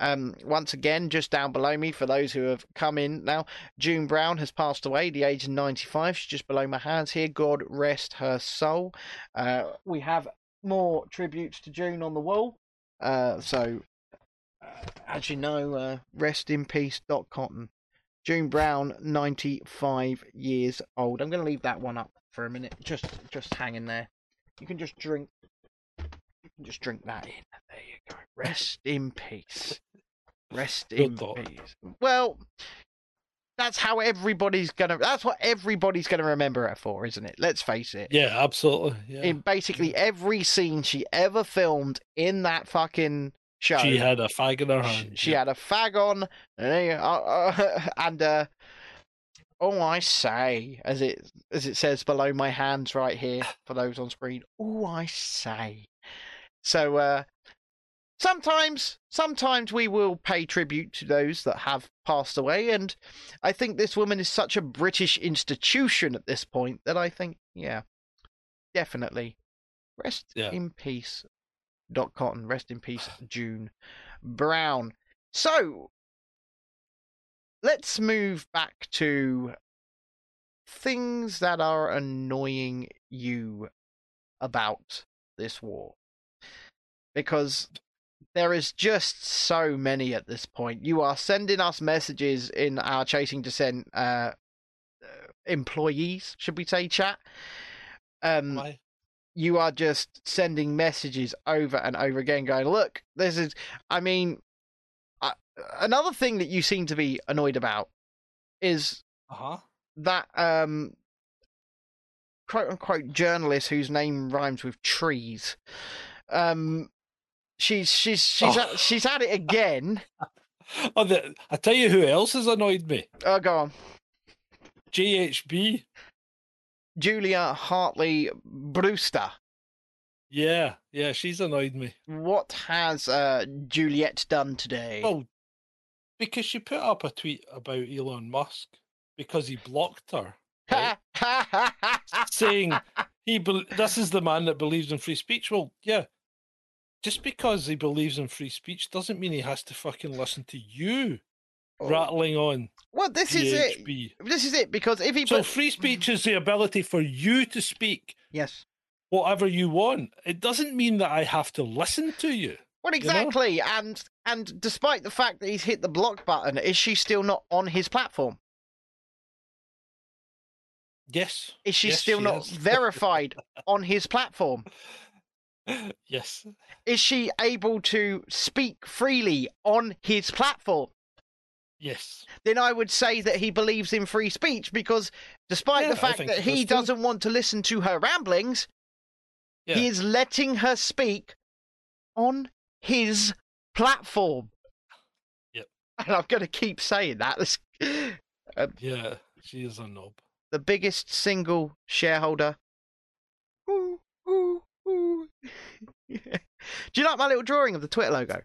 Um, once again, just down below me, for those who have come in now, June Brown has passed away, the age of 95. She's just below my hands here. God rest her soul. Uh, we have more tributes to June on the wall. Uh, so, uh, as you know, uh, rest in peace, Dot Cotton. June Brown, 95 years old. I'm going to leave that one up for a minute, just just hanging there. You can just drink just drink that in. There you go. Rest in peace. Rest Good in thought. peace. Well, that's how everybody's gonna. That's what everybody's gonna remember her for, isn't it? Let's face it. Yeah, absolutely. Yeah. In basically every scene she ever filmed in that fucking show, she had a fag in her hand. she yeah. had a fag on, and uh, uh, and uh, oh, I say, as it as it says below my hands right here for those on screen. Oh, I say. So uh, sometimes, sometimes we will pay tribute to those that have passed away, and I think this woman is such a British institution at this point that I think, yeah, definitely. Rest Yeah. in peace, Dot Cotton. Rest in peace, June Brown. So let's move back to things that are annoying you about this war. Because there is just so many at this point. You are sending us messages in our Chasing Descent uh, uh, employees, should we say, chat? Um, Why? you are just sending messages over and over again going look this is i mean uh, another thing that you seem to be annoyed about is Uh-huh. that um quote unquote journalist whose name rhymes with trees um she's she's she's Oh. at, she's at it again Oh, the, I tell you who else has annoyed me. oh go on JHB. julia hartley brewster Yeah, yeah, she's annoyed me. what has uh juliet done today Well, because she put up a tweet about Elon Musk because he blocked her, right? saying he bel this is the man that believes in free speech. Well, yeah. Just because he believes in free speech doesn't mean he has to fucking listen to you Oh. rattling on well this is it This is it because if he So put free mm-hmm. speech is the ability for you to speak yes, whatever you want. It doesn't mean that I have to listen to you. well know? exactly, and and despite the fact that he's hit the block button, is she still not on his platform? Yes. Is she Yes, still she not is. verified on his platform? Yes. Is she able to speak freely on his platform? Yes. Then I would say that he believes in free speech because despite Yeah, the fact that he he does too. doesn't want to listen to her ramblings, Yeah. he is letting her speak on his platform. Yep. And I'm going to keep saying that. This- um, Yeah. She is a knob. the biggest single shareholder. Ooh, ooh, ooh. Do you like my little drawing of the Twitter logo?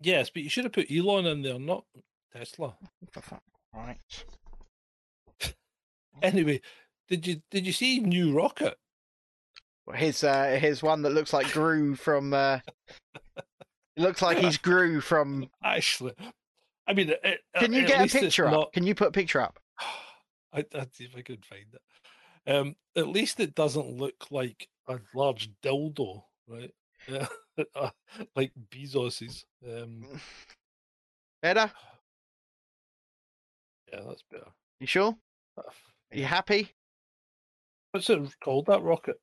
Yes, but you should have put Elon in there, not Tesla. Fuck- Right. Anyway, did you did you see new rocket? His uh, his one that looks like Gru from. Uh, it looks like he's Gru from. Actually, I mean, it, Can you get a picture up? not- Can you put a picture up? I, I'd see if I could find it. Um, at least it doesn't look like a large dildo, right? Yeah, uh, like Bezos's. Um, Better? yeah, that's better. You sure? Uh, Are you happy? What's it called? That rocket?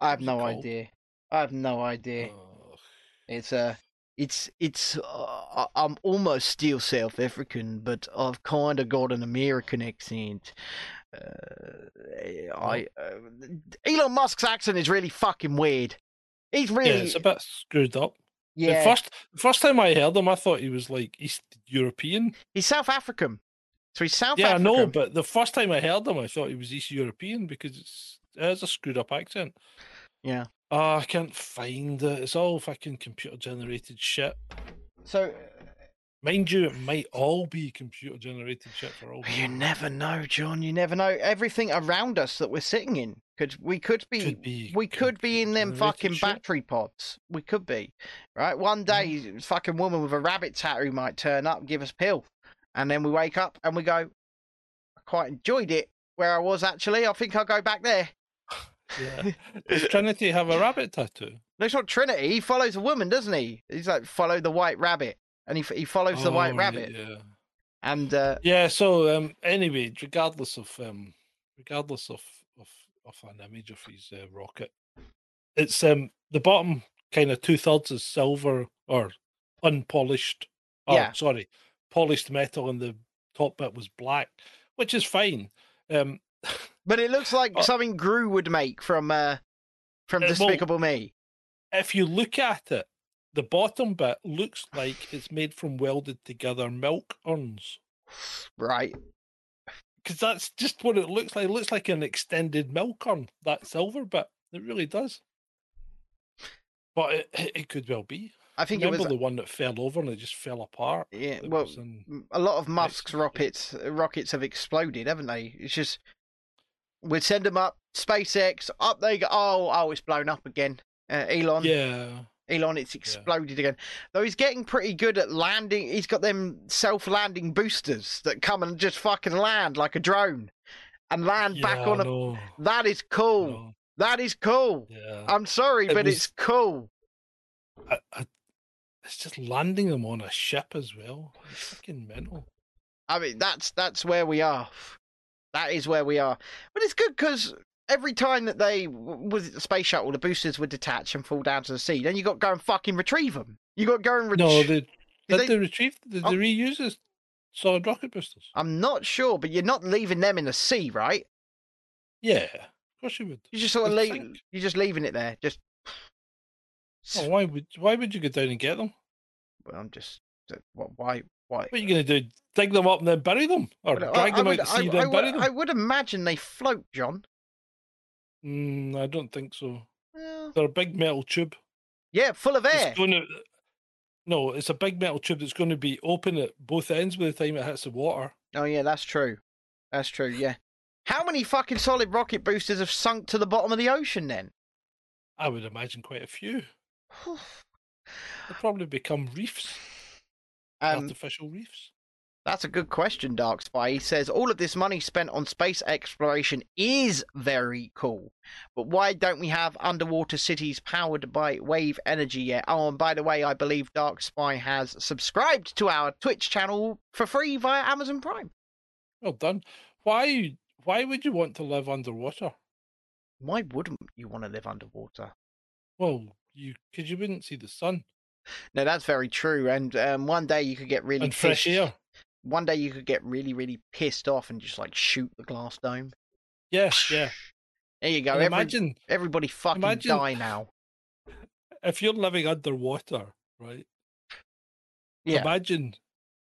I have What's no idea. I have no idea. Oh, It's uh, it's it's. Uh, I'm almost still South African, but I've kind of got an American accent. Uh, I uh, Elon Musk's accent is really fucking weird. He's yeah, really it's a bit screwed up. yeah. The first first time I heard him, I thought he was like East European. He's South African, so he's South yeah, African. I know, but the first time I heard him, I thought he was East European because it's it has a screwed up accent. Yeah. Oh, I can't find it. It's all fucking computer generated shit. So Mind you, it might all be computer generated shit for all. you never know, John. You never know. Everything around us that we're sitting in could we could be Could be we could be in them fucking shit. battery pods. We could be, right? One day, fucking woman with a rabbit tattoo might turn up and give us pill, and then we wake up and we go, I quite enjoyed it where I was actually. I think I'll go back there. Yeah. Does Trinity have a rabbit tattoo? No, it's not Trinity. He follows a woman, doesn't he? He's like follow the white rabbit, and he he follows the Oh, white rabbit, Yeah. and uh, Yeah. So um, anyway, regardless of um, regardless of of, of an image of his uh, rocket, it's um the bottom kind of two thirds is silver or unpolished. Oh, Yeah. sorry, polished metal, and the top bit was black, which is fine. Um, but it looks like Uh, something Gru would make from uh from Uh, well- Despicable Me. if you look at it, the bottom bit looks like it's made from welded together milk urns. Right. because that's just what it looks like. It looks like an extended milk urn, that silver bit. It really does. But it, it it could well be. I think it Remember was the one that fell over and it just fell apart? yeah. That Well, in- a lot of Musk's rockets rockets have exploded, haven't they? It's just we'd send them up, SpaceX up they go. Oh, oh, it's blown up again. Uh, Elon, yeah, Elon, it's exploded again. Though he's getting pretty good at landing. He's got them self-landing boosters that come and just fucking land like a drone and land back yeah, on a. That is cool. no, That is cool. yeah. I'm sorry, It but was- it's cool. I, I, it's just landing them on a ship as well. It's fucking mental. I mean, that's that's where we are. That is where we are. But it's good because every time that they was the space shuttle, the boosters would detach and fall down to the sea. Then you got to go and fucking retrieve them. You got to go and No, they, did they- they, retrieve? Did Oh. they reuse the solid rocket boosters? I'm not sure, but you're not leaving them in the sea, right? Yeah, of course you would. You just sort of leave. think. You're just leaving it there. Just. Oh, why would why would you go down and get them? Well, I'm just. Uh, what? Why? Why? What are you going to do? Dig them up and then bury them, or I- drag I them would- out to sea I then bury would- them? I would imagine they float, John. Mm, I don't think so. Well, They're a big metal tube. yeah, full of air. It's going to. No, it's a big metal tube that's going to be open at both ends by the time it hits the water. Oh yeah, that's true. That's true. Yeah. How many fucking solid rocket boosters have sunk to the bottom of the ocean then? I would imagine quite a few. They'll probably become reefs, um, artificial reefs. That's a good question, Dark Spy. He says all of this money spent on space exploration is very cool, but why don't we have underwater cities powered by wave energy yet? Oh, and by the way, I believe Dark Spy has subscribed to our Twitch channel for free via Amazon Prime. Well done. Why? Why would you want to live underwater? Why wouldn't you want to live underwater? Well, you because you wouldn't see the sun No, that's very true. And um, one day you could get really and fresh air. One day you could get really, really pissed off and just like shoot the glass dome. Yes, yeah. There you go. Every, imagine everybody fucking imagine- die now. if you're living underwater, right? Yeah. Imagine,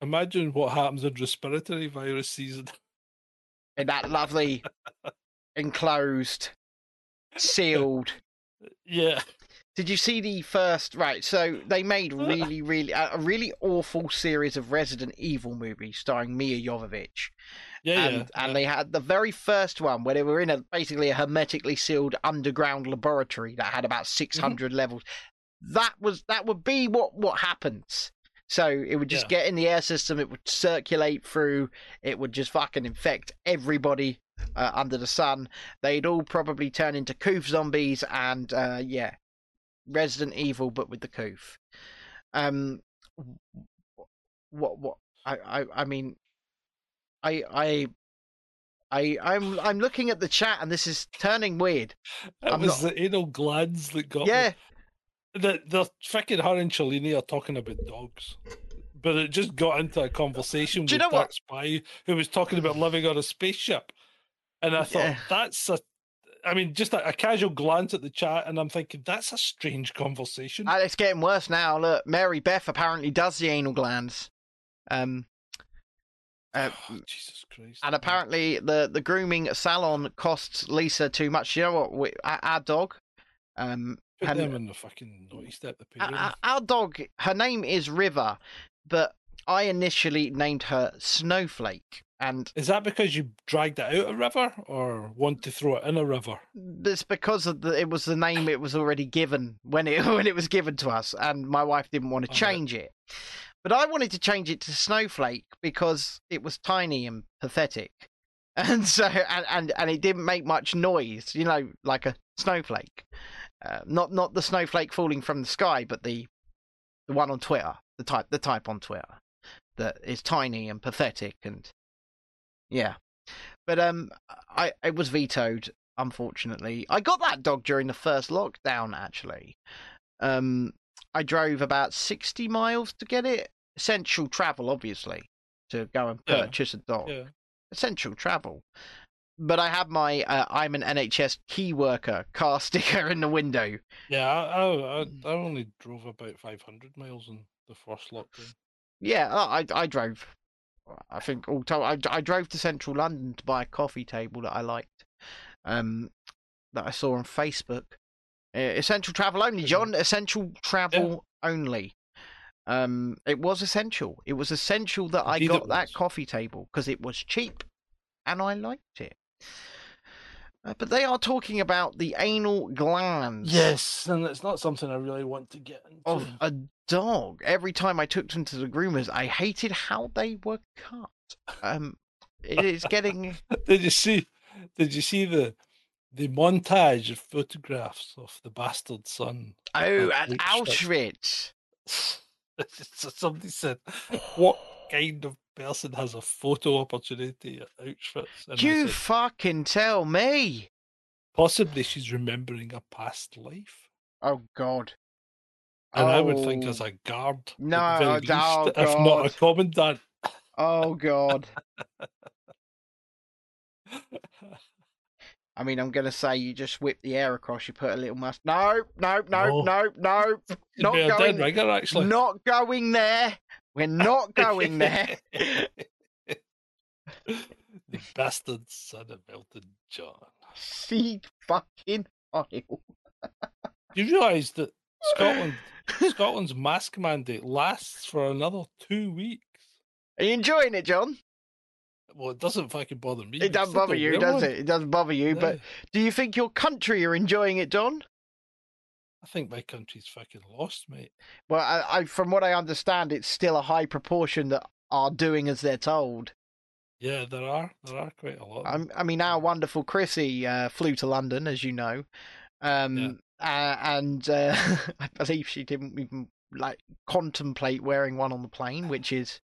imagine what happens in respiratory virus season. In that lovely, enclosed, sealed. yeah, Did you see the first? Right, so they made really, really a really awful series of Resident Evil movies starring Milla Jovovich, yeah, and yeah. and they had the very first one where they were in a basically a hermetically sealed underground laboratory that had about six Mm-hmm. levels. That was that would be what what happens. So it would just Yeah. get in the air system. It would circulate through. It would just fucking infect everybody uh, under the sun. They'd all probably turn into coof zombies, and uh, yeah, Resident Evil, but with the coof. Um, what what I I I mean, I I. I, I'm I'm looking at the chat and this is turning weird. It I'm was not- the anal glands that got Yeah, me. The the freaking her and Cellini are talking about dogs. But it just got into a conversation Do you with know what? that spy who was talking about living on a spaceship. And I thought Yeah. that's a I mean, just a, a casual glance at the chat, and I'm thinking that's a strange conversation. and it's getting worse now. Look, Mary Beth apparently does the anal glands. Um, uh, Oh, Jesus Christ! and apparently the the grooming salon costs Lisa too much. You know what? We, our, our dog, um, put and- them in the fucking naughty step. The our- our dog, her name is River, but I initially named her Snowflake, and Is that because you dragged it out a river, or want to throw it in a river? it's because of the, it was the name it was already given when it when it was given to us, and my wife didn't want to change it. But I wanted to change it to Snowflake because it was tiny and pathetic, and so and and, and it didn't make much noise, you know, like a snowflake. Uh, not not the snowflake falling from the sky, but the the one on Twitter, the type the type on Twitter that is tiny and pathetic and yeah. But um, I it was vetoed unfortunately. I got that dog during the first lockdown actually. Um, I drove about sixty miles to get it. Essential travel, obviously, to go and Yeah. purchase a dog Yeah. essential travel. But I had my uh, I'm an NHS key worker car sticker in the window. Yeah, I, I, I, Mm. I only drove about 500 miles in the first lockdown. Yeah, I I drove. I think all told, I I drove to central London to buy a coffee table that I liked, um, that I saw on Facebook. Uh, essential travel only, Mhm. John. Essential travel only. Um, it was essential. It was essential that I got that coffee table because it was cheap, and I liked it. Uh, but they are talking about the anal glands. Yes, and it's not something I really want to get into. of dog. Every time I took them to the groomers, I hated how they were cut. Um, it is getting Did you see? Did you see the the montage of photographs of the bastard son? oh at Auschwitz. Auschwitz. so somebody said, "What kind of person has a photo opportunity at Auschwitz?" And You said, fucking tell me. possibly she's remembering a past life. Oh God. And I would think Oh. as a guard, at the No, very oh, least, God. if not a commandant. Oh God. I mean, I'm gonna say you just whip the air across. You put a little must. No, no, no, No. no, no. Not a dead going- rigger, actually. Not going there. We're not going there. the bastard son of Elton John. See fucking oil. Do you realise that Scotland, Scotland's mask mandate lasts for another two weeks? Are you enjoying it, John? Well, it doesn't fucking bother me. It doesn't bother you, does it? It doesn't bother you. But do you think your country are enjoying it, John? I think my country's fucking lost, mate. Well, I, I, from what I understand, it's still a high proportion that are doing as they're told. Yeah, there are. There are quite a lot. I'm, I mean, our wonderful Chrissy uh, flew to London, as you know, um, uh, and uh, I believe she didn't even like contemplate wearing one on the plane, which is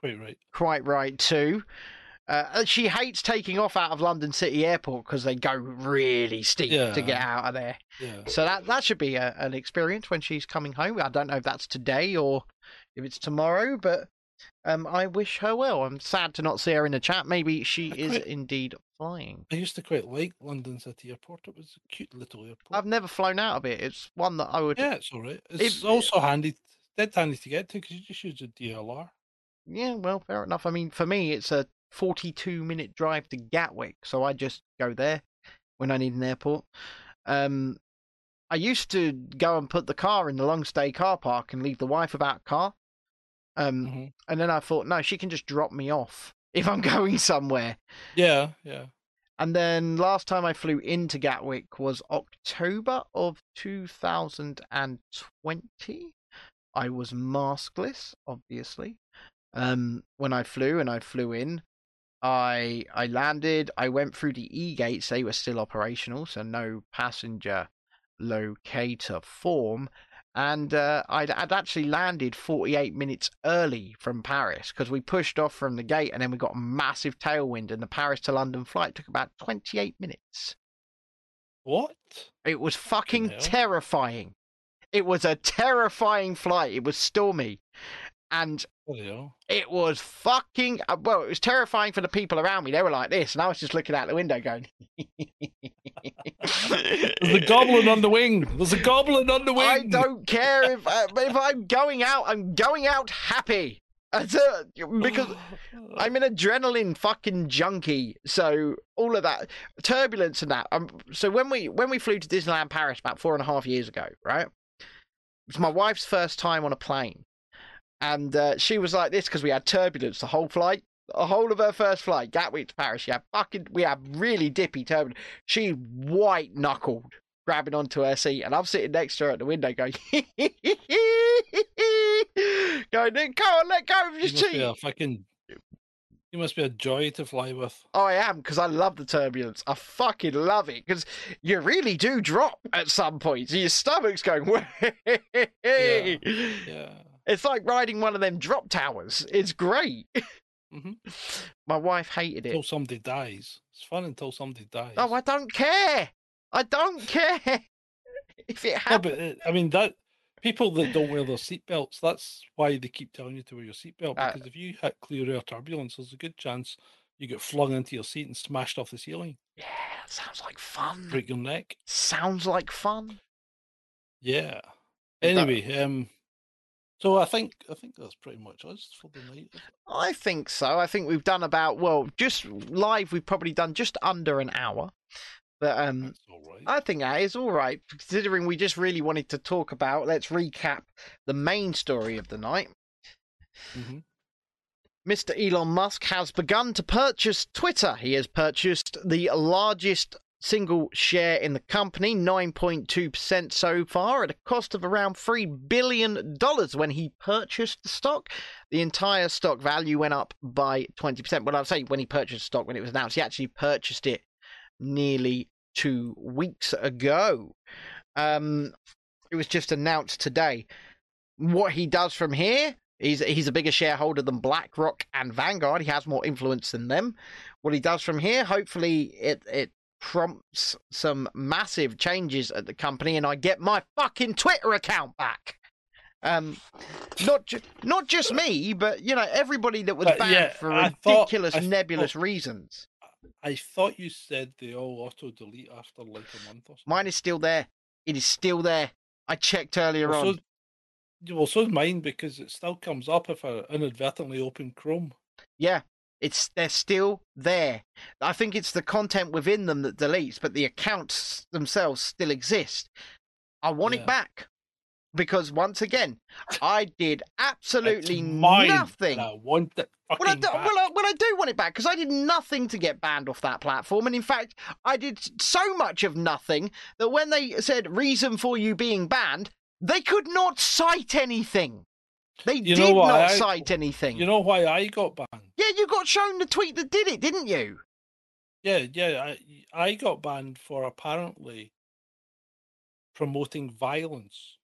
Quite right. quite right too. Uh, she hates taking off out of London City Airport because they go really steep to get out of there. Yeah. So that that should be a, an experience when she's coming home. I don't know if that's today or if it's tomorrow, but um, I wish her well. I'm sad to not see her in the chat. Maybe she I is quite- indeed flying. I used to quite like London City Airport. It was a cute little airport. I've never flown out of it. It's one that I would. Yeah, it's all right. It's If- also handy, dead handy to get to because you just use a DLR. Yeah, well, fair enough. I mean, for me, it's a 42 minute drive to Gatwick, so I just go there when I need an airport. Um, I used to go and put the car in the long stay car park and leave the wife without car. Um, Mhm. and then I thought, no, she can just drop me off if I'm going somewhere. Yeah, yeah. And then last time I flew into Gatwick was October of 2020. I was maskless, obviously. Um, when I flew and I flew in, I I landed. I went through the E gates; they were still operational, so no passenger locator form. And uh, I'd, I'd actually landed 48 minutes early from Paris because we pushed off from the gate and then we got a massive tailwind, and the Paris to London flight took about 28 minutes. What? It was fucking terrifying. It was a terrifying flight. It was stormy. And it was fucking uh, well. It was terrifying for the people around me. They were like this, and I was just looking out the window, going. There's a goblin on the wing. There's a goblin on the wing. I don't care if uh, if I'm going out. I'm going out happy. That's it, because I'm an adrenaline fucking junkie. So all of that turbulence and that. Um, so when we when we flew to Disneyland Paris about four and a half years ago, right? It was my wife's first time on a plane, and uh, she was like this because we had turbulence the whole flight. The whole of her first flight, Gatwick to Paris, she had fucking, we had really dippy turbulence. She white knuckled, grabbing onto her seat, and I'm sitting next to her at the window going, going, go on, let go of your You must be a seat. fucking. You must be a joy to fly with. Oh, I am because I love the turbulence. I fucking love it because you really do drop at some points. Your stomach's going. Way. Yeah. It's like riding one of them drop towers. It's great. Mhm. My wife hated it. Until somebody dies. It's fun until somebody dies. Oh, I don't care. I don't care if it happens. but uh, I mean that people that don't wear their seatbelts. That's why they keep telling you to wear your seatbelt Uh, because if you hit clear air turbulence, there's a good chance you get flung into your seat and smashed off the ceiling, Yeah, sounds like fun. break your neck. Sounds like fun. Yeah. Anyway, um, so I think I think that's pretty much us for the night. I think so. I think we've done about well, just live. We've probably done just under an hour, but um, That's all right. I think that is all right, considering we just really wanted to talk about. Let's recap the main story of the night. Mhm. Mr. Elon Musk has begun to purchase Twitter. He has purchased the largest single share in the company, 9.2% so far, at a cost of around $3 billion when he purchased the stock. The entire stock value went up by 20%. Well, I'll say when he purchased stock, when it was announced, he actually purchased it nearly two weeks ago. Um, it was just announced today. What he does from here, he's he's a bigger shareholder than BlackRock and Vanguard. He has more influence than them. What he does from here, hopefully, it it prompts some massive changes at the company, and I get my fucking Twitter account back. Um, not ju- not just me, but you know everybody that was But, banned yeah, for I ridiculous, thought- nebulous reasons. I thought you said they all auto delete after like a month or something. Mine is still there. It is still there. I checked earlier well, on. so, well, so's mine because it still comes up if I inadvertently open Chrome. Yeah, it's they're still there. I think it's the content within them that deletes, but the accounts themselves still exist. I want Yeah. it back because once again, I did absolutely nothing. I want Well I, do, back. well, I, well, I do want it back because I did nothing to get banned off that platform. And in fact, I did so much of nothing that when they said reason for you being banned, they could not cite anything. They You did not I- cite anything. You know why I got banned? yeah, you got shown the tweet that did it, didn't you? Yeah, yeah. I, I got banned for apparently promoting violence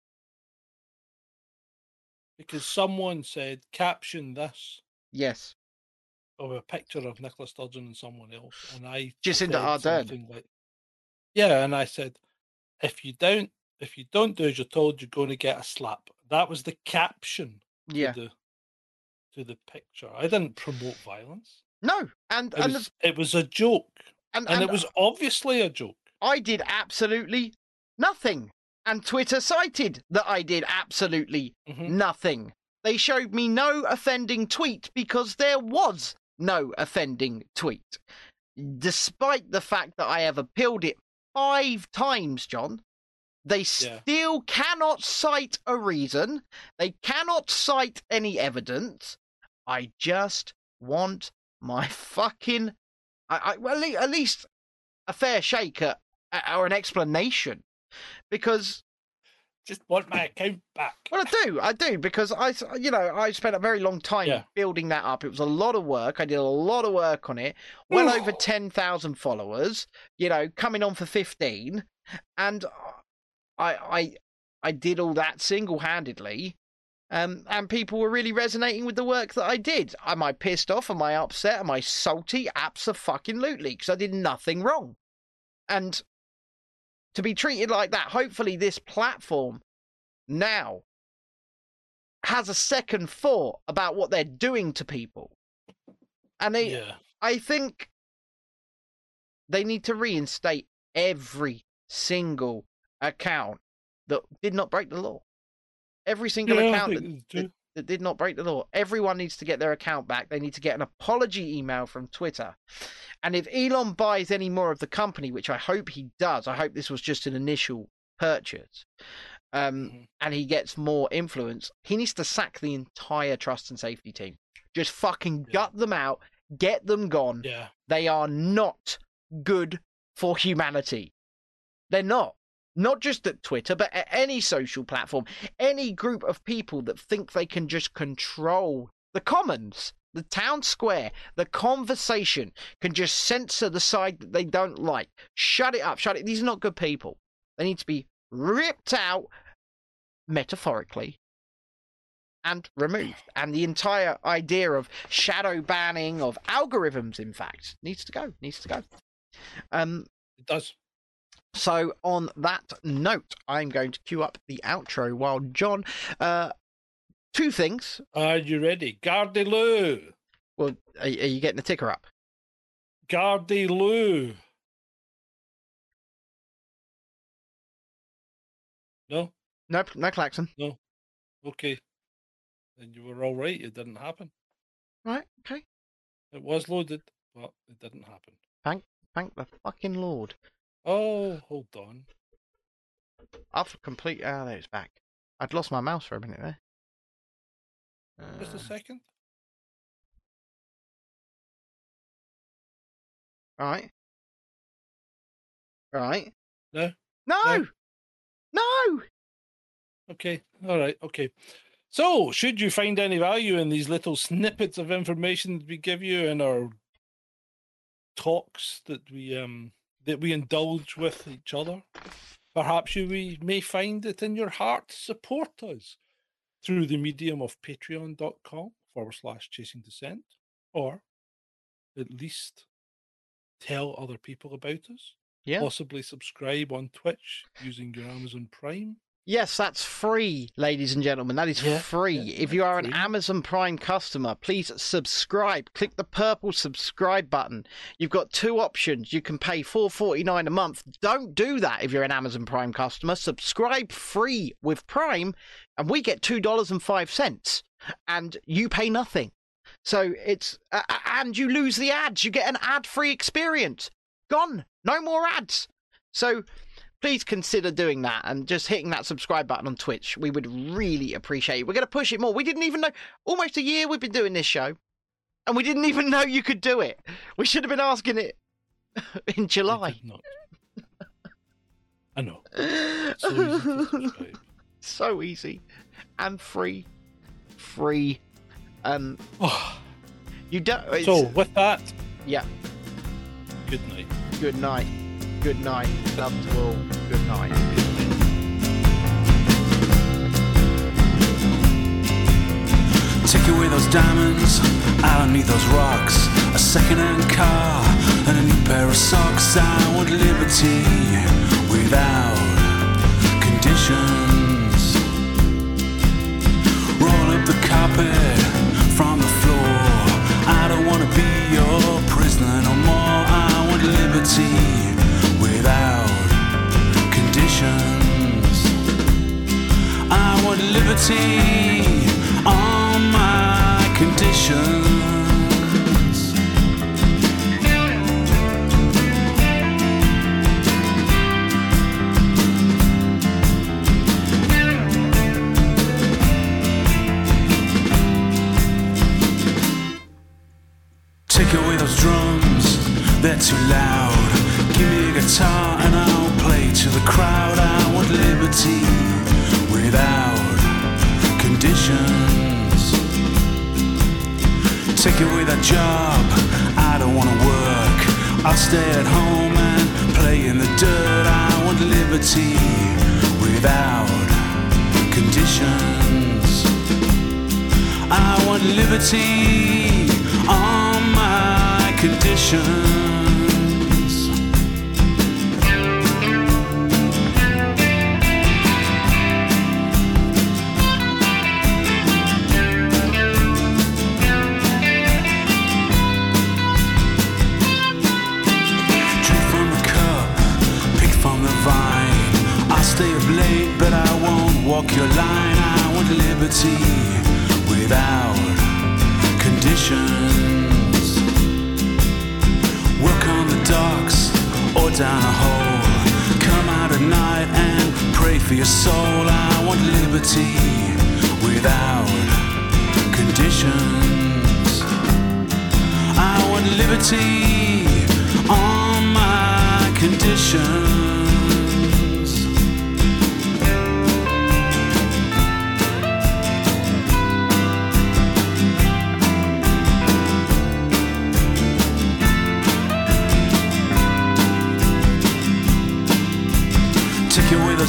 because someone said caption this, Yes. of a picture of Nicola Sturgeon and someone else, and I Jacinda said Ardern. Like, yeah, and I said, if you don't, if you don't do as you're told, you're going to get a slap. That was the caption to Yeah. the to the picture. I didn't promote violence. No, and It and, was, the, it was a joke, and, and and it was obviously a joke. I did absolutely nothing, and Twitter cited that I did absolutely Mhm. nothing. They showed me no offending tweet because there was no offending tweet. Despite the fact that I have appealed it five times, John, they Yeah. still cannot cite a reason. They cannot cite any evidence. I just want my fucking. I, I, well, at least a fair shake at, or an explanation. Because Just want my account back. well, I do, I do, because I, you know, I spent a very long time Yeah. building that up. It was a lot of work. I did a lot of work on it. Well Ooh. over ten thousand followers. You know, coming on for fifteen, and uh, I, I, I did all that single handedly. Um, and people were really resonating with the work that I did. Am I pissed off? Am I upset? Am I salty? Absolutely, because I did nothing wrong. And to be treated like that, hopefully, this platform now has a second thought about what they're doing to people. And they, Yeah, I think they need to reinstate every single account that did not break the law. Every single yeah, account that, that, that did not break the law. Everyone needs to get their account back. They need to get an apology email from Twitter. And if Elon buys any more of the company, which I hope he does, I hope this was just an initial purchase, um, Mhm. and he gets more influence, he needs to sack the entire trust and safety team. Just fucking Yeah. gut them out, get them gone. Yeah, They are not good for humanity. They're not. Not just at Twitter, but at any social platform. Any group of people that think they can just control the commons, the town square, the conversation, can just censor the side that they don't like. Shut it up. Shut it. These are not good people. They need to be ripped out, metaphorically, and removed. And the entire idea of shadow banning, of algorithms, in fact, needs to go. Needs to go. Um, it does. So on that note, I'm going to cue up the outro while John. Uh, two things. Are you ready? Gardyloo. Well, are, are you getting the ticker up? Gardyloo. No? No, no klaxon. No. Okay. Then you were all right. It didn't happen. Right. Okay. It was loaded, but it didn't happen. Thank, thank the fucking lord. Oh, hold on. I've complete. Ah, there it's back. I'd lost my mouse for a minute there. Just a Uh, second. right. Right. No? No. No. No. Okay. All right. Okay. So, should you find any value in these little snippets of information that we give you in our talks that we um that we indulge with each other, perhaps you we may find it in your heart to support us through the medium of patreon.com forward slash chasing descent, or at least tell other people about us. Yeah. Possibly subscribe on Twitch using your Amazon Prime. Yes, that's free, ladies and gentlemen. That is Yeah, free. yeah, if you are an free. Amazon Prime customer, please subscribe. Click the purple subscribe button. You've got two options. You can pay four forty nine a month. Don't do that if you're an Amazon Prime customer. Subscribe free with Prime, and we get two dollars and five cents, and you pay nothing. So it's uh, and you lose the ads. You get an ad free experience. Gone. No more ads. So please consider doing that and just hitting that subscribe button on Twitch. We would really appreciate it. We're going to push it more. We didn't even know, almost a year we've been doing this show, and we didn't even know you could do it. We should have been asking it in July. I know. So easy so easy and free. Free. Um, Oh, you don't. So with that, yeah. good night. Good night. Good night. Love to all. Good night. Take away those diamonds, I don't need those rocks. A second-hand car and a new pair of socks. I want liberty without conditions. Want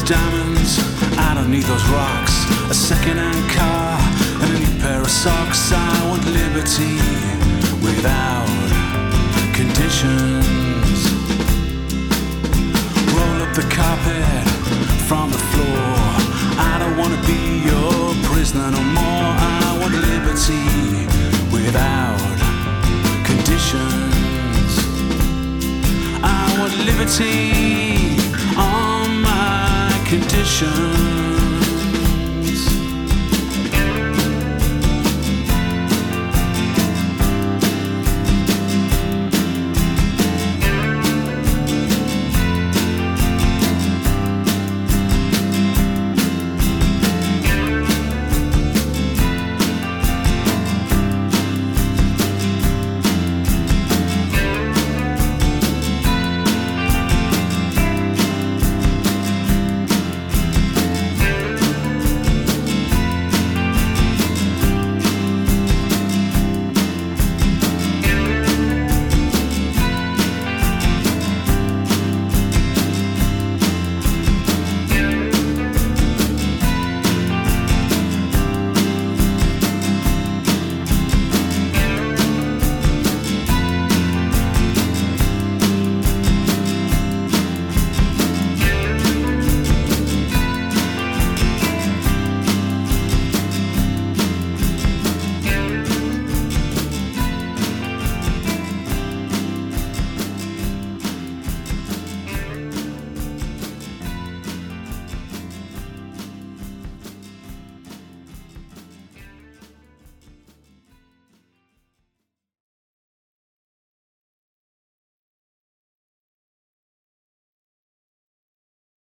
diamonds, I don't need those rocks. A second-hand car and a new pair of socks. I want liberty without conditions. Roll up the carpet from the floor. I don't wanna be your prisoner no more. I want liberty without conditions. I want liberty on my conditions.